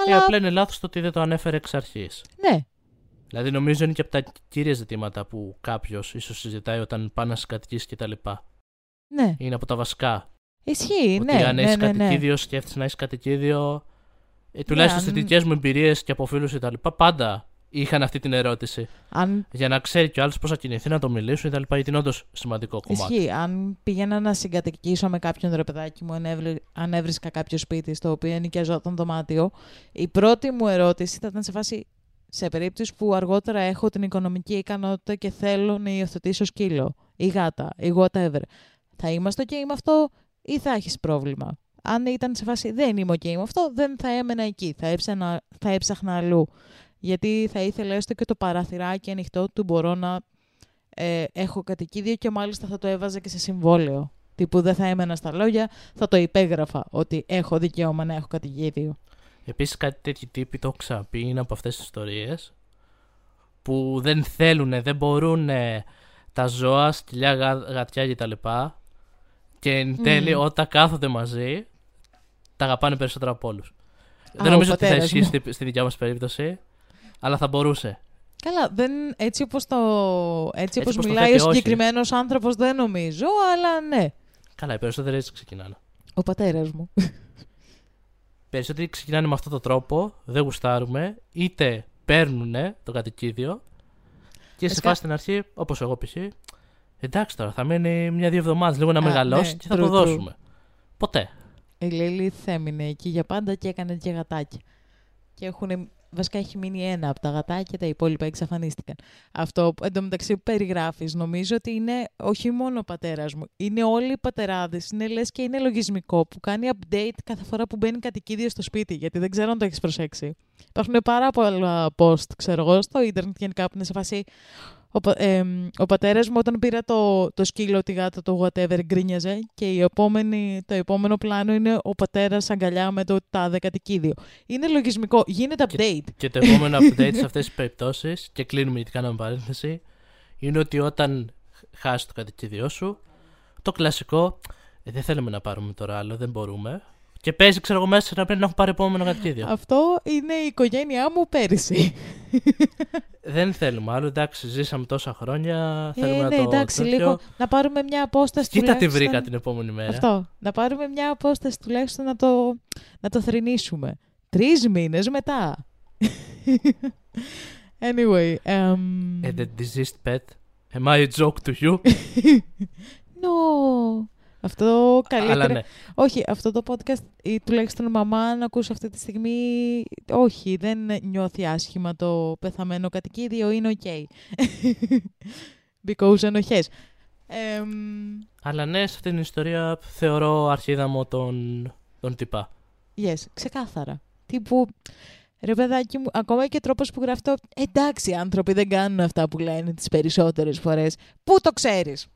Ε, αλλά απλά είναι λάθος το ότι δεν το ανέφερε εξ αρχής. ναι, Δηλαδή, νομίζω είναι και από τα κύρια ζητήματα που κάποιος ίσως συζητάει όταν πάει να συγκατοικήσει κτλ. ναι, Είναι από τα βασικά. ισχύει, ότι ναι, αν ναι, έχεις ναι, ναι. κατοικίδιο, σκέφτεσαι να έχεις κατοικίδιο. Ε, τουλάχιστον αν- στις δικές μου εμπειρίες και από φίλους κτλ. Πάντα είχαν αυτή την ερώτηση. Αν Για να ξέρει κι ο άλλος πώς θα κινηθεί, να το μιλήσουν κτλ. Γιατί είναι όντως σημαντικό κομμάτι. Ισχύει. Αν πήγαινα να συγκατοικήσω με κάποιον ρε παιδάκι μου, αν, έβρι- αν έβρισκα κάποιο σπίτι στο οποίο ενοικιαζόταν δωμάτιο, η πρώτη μου ερώτηση θα ήταν σε φάση σε περίπτωση που αργότερα έχω την οικονομική ικανότητα και θέλω να υιοθετήσω σκύλο ή γάτα ή whatever. Θα είμαστε ok με αυτό ή θα έχεις πρόβλημα; Αν ήταν σε φάση δεν είμαι ok με αυτό, δεν θα έμενα εκεί. Θα έψαχνα, θα έψαχνα αλλού. Γιατί θα ήθελα έστω και το παραθυράκι ανοιχτό του μπορώ να ε, έχω κατοικίδιο και μάλιστα θα το έβαζα και σε συμβόλαιο. Τύπου δεν θα έμενα στα λόγια, θα το υπέγραφα ότι έχω δικαίωμα να έχω κατοικίδιο. Επίσης, κάτι τέτοιοι τύποι το έχω ξαναπεί είναι από αυτές τις ιστορίες που δεν θέλουν, δεν μπορούν τα ζώα, σκυλιά, γα, γατιά κτλ. Και εν τέλει, Μμμ. όταν κάθονται μαζί, τα αγαπάνε περισσότερο από όλους. ο Δεν νομίζω ότι θα πατέρας ισχύσει μου. στη, στη δικιά μας περίπτωση, αλλά θα μπορούσε. Καλά, δεν, έτσι όπως, το, έτσι όπως όπως το μιλάει ο θέτει, όχι. συγκεκριμένος άνθρωπος δεν νομίζω, αλλά ναι. Καλά, οι περισσότεροι έτσι ξεκινάνε. Ο πατέρας μου. Οι περισσότεροι ξεκινάνε με αυτόν τον τρόπο, δεν γουστάρουμε, είτε παίρνουν το κατοικίδιο και σε Βασικά- φάση στην αρχή, όπως εγώ π.χ. Εντάξει τώρα, θα μείνει μια-δύο εβδομάδες λίγο να Α, μεγαλώσει ναι, και θα true, το true. δώσουμε. Ποτέ. Η Λίλιθ έμεινε εκεί για πάντα και έκανε και γατάκια. Και έχουν, βασικά έχει μείνει ένα από τα γατάκια, τα υπόλοιπα εξαφανίστηκαν. Αυτό που εντωμεταξύ που περιγράφεις, νομίζω ότι είναι όχι μόνο ο πατέρας μου, είναι όλοι οι πατεράδες. Είναι λες και είναι λογισμικό που κάνει update κάθε φορά που μπαίνει κατοικίδιο στο σπίτι, γιατί δεν ξέρω αν το έχεις προσέξει. Υπάρχουν πάρα πολλά post, ξέρω εγώ, στο ίντερνετ γενικά που είναι σε φάση... Ο, πα- εμ, ο πατέρας μου όταν πήρα το, το σκύλο, τη γάτα, το whatever, γκρίνιαζε και η επόμενη, το επόμενο πλάνο είναι ο πατέρας αγκαλιά με το τάδε κατοικίδιο. Είναι λογισμικό, γίνεται update. Και το επόμενο [laughs] update σε αυτές τις περιπτώσεις, και κλείνουμε γιατί κάναμε παρένθεση, είναι ότι όταν χάσει το κατοικίδιό σου, το κλασικό, «Ε, δεν θέλουμε να πάρουμε τώρα άλλο, δεν μπορούμε. Και παίζει, ξέρω εγώ, μέσα να πρέπει να έχω πάρει επόμενο κατοικίδιο. Αυτό είναι η οικογένειά μου πέρυσι. δεν θέλουμε άλλο, εντάξει, ζήσαμε τόσα χρόνια. θέλουμε ε, να ναι, το εντάξει, τέτοιο. λίγο να πάρουμε μια απόσταση Κοίτα τι τουλάχιστον- βρήκα την επόμενη μέρα. Αυτό. Να πάρουμε μια απόσταση τουλάχιστον να το, να το θρηνήσουμε. Τρεις μήνες μετά. [laughs] anyway. εμ, And the deceased pet. Am I a joke to you? [laughs] No. Αυτό καλύτερα. Αλλά ναι. Όχι, αυτό το podcast ή τουλάχιστον μαμά να ακούσει αυτή τη στιγμή. Όχι, δεν νιώθει άσχημα το πεθαμένο κατοικίδιο, είναι οκ. Because ενοχές. Εμ, Αλλά ναι, σε αυτήν την ιστορία θεωρώ αρχίδαμο τον, τον τυπά. yes, ξεκάθαρα. Τύπου, ρε παιδάκι μου, ακόμα και τρόπος που γράφει το εντάξει, οι άνθρωποι δεν κάνουν αυτά που λένε τις περισσότερες φορές. Πού το ξέρεις;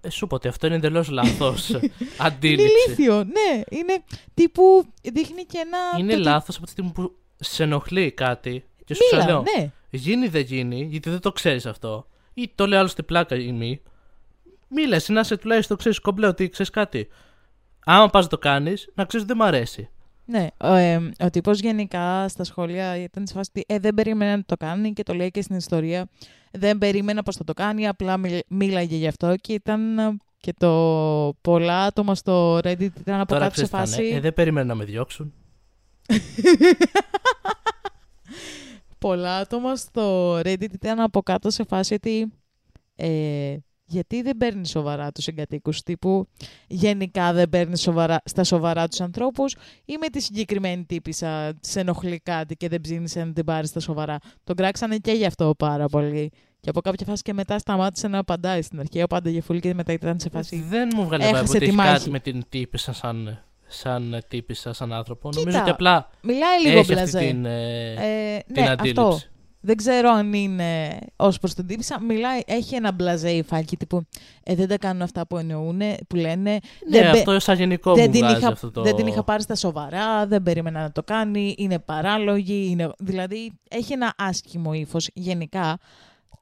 Ε, σου πω ότι αυτό είναι εντελώς λάθος Είναι [laughs] αντίληψη. ηλίθιο, ναι. Είναι τύπου, δείχνει και ένα... Είναι το ότι- λάθος από τη στιγμή που σε ενοχλεί κάτι και σου Μίλα, ξαναλέω. ναι. Γίνει δεν γίνει, γιατί δεν το ξέρεις αυτό. Ή το λέω άλλο στην πλάκα ή μη. Μη λε, να σε τουλάχιστον ξέρεις κομπλέ ότι ξέρεις κάτι. Άμα πας το κάνεις, να ξέρεις ότι δεν μ' αρέσει. Ναι, ο, ε, ο τύπος γενικά στα σχόλια ήταν σε φάση ότι ε, δεν περίμενε να το κάνει και το λέει και στην ιστορία. Δεν περίμενα πώ θα το κάνει, απλά μιλ, μίλαγε γι' αυτό και ήταν ε, και το πολλά άτομα στο Reddit ήταν από Τώρα κάτω σε ξέρεις τι θα είναι. φάση. Ε, δεν περίμενα να με διώξουν. [laughs] πολλά άτομα στο Reddit ήταν από κάτω σε φάση ότι ε, γιατί δεν παίρνει σοβαρά τους εγκατοίκους τύπου γενικά δεν παίρνει σοβαρά, στα σοβαρά τους ανθρώπους ή με τη συγκεκριμένη τύπησα σε ενοχλεί κάτι και δεν ψήνεις να την πάρεις στα σοβαρά. Τον κράξανε και γι' αυτό πάρα πολύ. Και από κάποια φάση και μετά σταμάτησε να απαντάει στην αρχή. Απάνταγε φουλ και μετά ήταν σε φάση. Δεν μου βγάλε έχασε vibe ότι τη έχεις μάχη. κάτι με την τύπησα σαν, σαν τύπησα, σαν άνθρωπο. Κοίτα, Νομίζω ότι απλά Μιλάει λίγο έχει αυτή μπλαζέ. την, ε, Ε, την ναι, αντίληψη. αυτό. Δεν ξέρω αν είναι ως προς την τύπησα. Μιλάει, έχει ένα μπλαζέ υφάκι τύπου ε, δεν τα κάνουν αυτά που εννοούν, που λένε. Ναι, δεν, μπε- αυτό σαν γενικό δεν μου την, βγάζει είχα, αυτό το... δεν την είχα πάρει στα σοβαρά, δεν περίμενα να το κάνει, είναι παράλογη. Είναι... Δηλαδή έχει ένα άσχημο ύφος γενικά.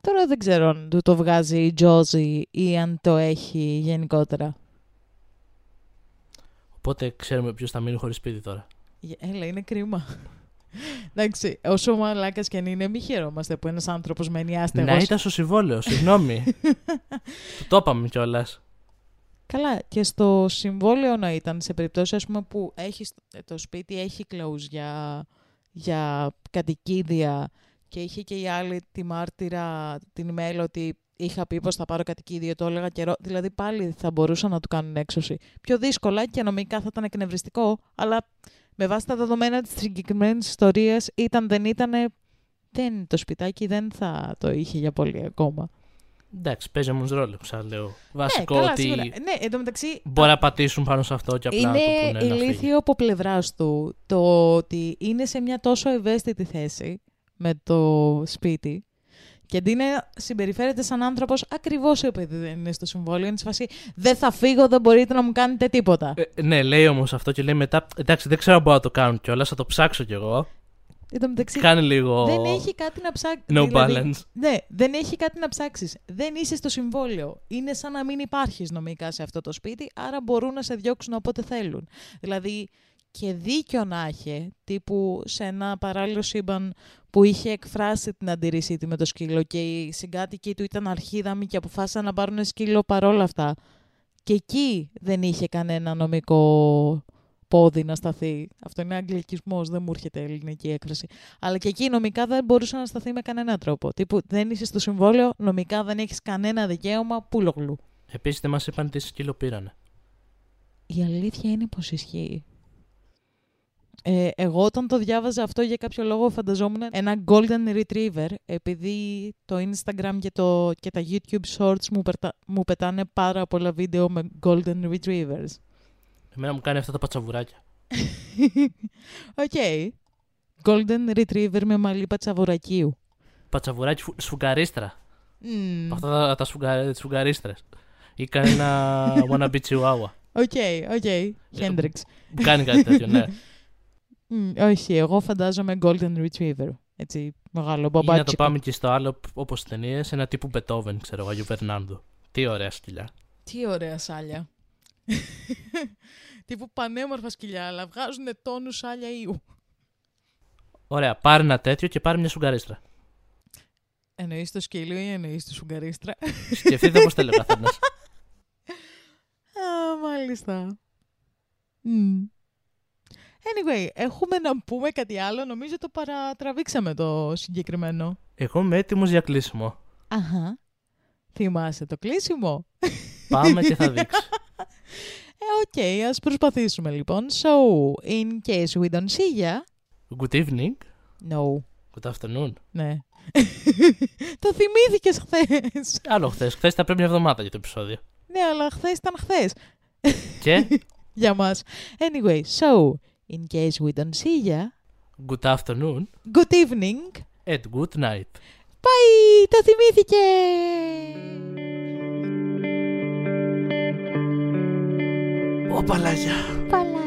Τώρα δεν ξέρω αν του το βγάζει η Τζόζι ή αν το έχει γενικότερα. Οπότε ξέρουμε ποιος θα μείνει χωρίς σπίτι τώρα. Ε, Έλα, είναι κρίμα. Εντάξει, όσο μαλάκας και αν είναι, μη χαιρόμαστε που ένας άνθρωπος μένει άστεγος. Να ήταν στο συμβόλαιο, συγγνώμη. Του [laughs] το είπαμε κιόλας. Καλά, και στο συμβόλαιο να ήταν σε περιπτώσει ας πούμε, που έχεις, το σπίτι έχει close για, για κατοικίδια και είχε και η άλλη τη μάρτυρα την email ότι είχα πει πως θα πάρω κατοικίδιο, το έλεγα καιρό. Δηλαδή πάλι θα μπορούσαν να του κάνουν έξωση. Πιο δύσκολα και νομικά θα ήταν εκνευριστικό, αλλά με βάση τα δεδομένα της συγκεκριμένης ιστορίας ήταν δεν ήταν, δεν, το σπιτάκι δεν θα το είχε για πολύ ακόμα. Εντάξει, παίζει όμως ρόλο, ξαναλέω. Βασικό ναι, καλά, ότι σίγουρα. Ναι, εντωμεταξύ μπορεί να πατήσουν πάνω σε αυτό και απλά να το είναι πούνε να φύγει. ηλίθιο από πλευράς του το ότι είναι σε μια τόσο ευαίσθητη θέση με το σπίτι και αντί να συμπεριφέρεται σαν άνθρωπος ακριβώς επειδή δεν είναι στο συμβόλαιο, είναι σε φάση δεν θα φύγω, δεν μπορείτε να μου κάνετε τίποτα. Ε, ναι, λέει όμως αυτό και λέει μετά. Εντάξει, δεν ξέρω αν μπορώ να το κάνω κιόλας, θα το ψάξω κι εγώ. Εν τω μεταξύ, Κάνει λίγο. δεν έχει κάτι να ψάξει. No balance. Ναι, δεν έχει κάτι να ψάξεις. Δεν είσαι στο συμβόλαιο. Είναι σαν να μην υπάρχεις νομικά σε αυτό το σπίτι, άρα μπορούν να σε διώξουν όποτε θέλουν. Δηλαδή, και δίκιο να είχε, τύπου σε ένα παράλληλο σύμπαν που είχε εκφράσει την αντίρρησή του με το σκύλο και οι συγκάτοικοι του ήταν αρχίδαμοι και αποφάσισαν να πάρουν σκύλο παρόλα αυτά. Και εκεί δεν είχε κανένα νομικό πόδι να σταθεί. Αυτό είναι αγγλικισμός, δεν μου έρχεται ελληνική έκφραση. Αλλά και εκεί νομικά δεν μπορούσε να σταθεί με κανένα τρόπο. Τύπου δεν είσαι στο συμβόλαιο, νομικά δεν έχεις κανένα δικαίωμα, πουλογλου. Επίσης δεν μας είπαν τι σκύλο πήρανε. Η αλήθεια είναι πως ισχύει. Ε, εγώ όταν το διάβαζα αυτό για κάποιο λόγο φανταζόμουν ένα golden retriever επειδή το Instagram και, το, και τα YouTube shorts μου, περτα- μου πετάνε πάρα πολλά βίντεο με golden retrievers. Εμένα μου κάνει αυτά τα πατσαβουράκια. [laughs] Οκ. Golden retriever με μαλλί πατσαβουρακίου. Πατσαβουράκι φου- σφουγγαρίστρα. Μμμ. Αυτά τα, τα σφουγγα, τις σφουγγαρίστρες. Ή κάνει ένα [laughs] wannabe chihuahua. Οκ, οκ. Hendrix. Μου κάνει κάτι τέτοιο, ναι. [laughs] Μμ, όχι, εγώ φαντάζομαι golden retriever. Έτσι, μεγάλο Ή να το μπαμπάτσικο. πάμε και στο άλλο, όπως στις ταινίες, ένα τύπου Μπετόβεν, ξέρω εγώ, Αγίου Βερνάρδου. Τι ωραία σκυλιά. Τι ωραία σάλια. [laughs] Τύπου πανέμορφα σκυλιά, αλλά βγάζουν τόνους σάλια ήου. Ωραία, πάρε ένα τέτοιο και πάρε μια σφουγγαρίστρα. Εννοείς το σκύλο ή εννοείς το σουγκαρίστρα; [laughs] Σκεφτείτε πώς θέλει ο καθένας. [laughs] Α, μάλιστα. Μμ. Anyway, έχουμε να πούμε κάτι άλλο. Νομίζω το παρατραβήξαμε το συγκεκριμένο. Εγώ είμαι έτοιμος για κλείσιμο. Αχα. Θυμάσαι το κλείσιμο; Πάμε και θα δείξω. Ε, οκ, ας προσπαθήσουμε λοιπόν. So, in case we don't see ya... Good evening. No. Good afternoon. Ναι. [laughs] το θυμήθηκες χθες. Άλλο χθες. Χθες θα πρέπει μια εβδομάδα για το επεισόδιο. Ναι, αλλά χθες ήταν χθες. Και; [laughs] Για μας. Anyway, so, in case we don't see ya... good afternoon Good evening. and good night. Bye! Το θυμήθηκε! Ω παλάγια. Παλά.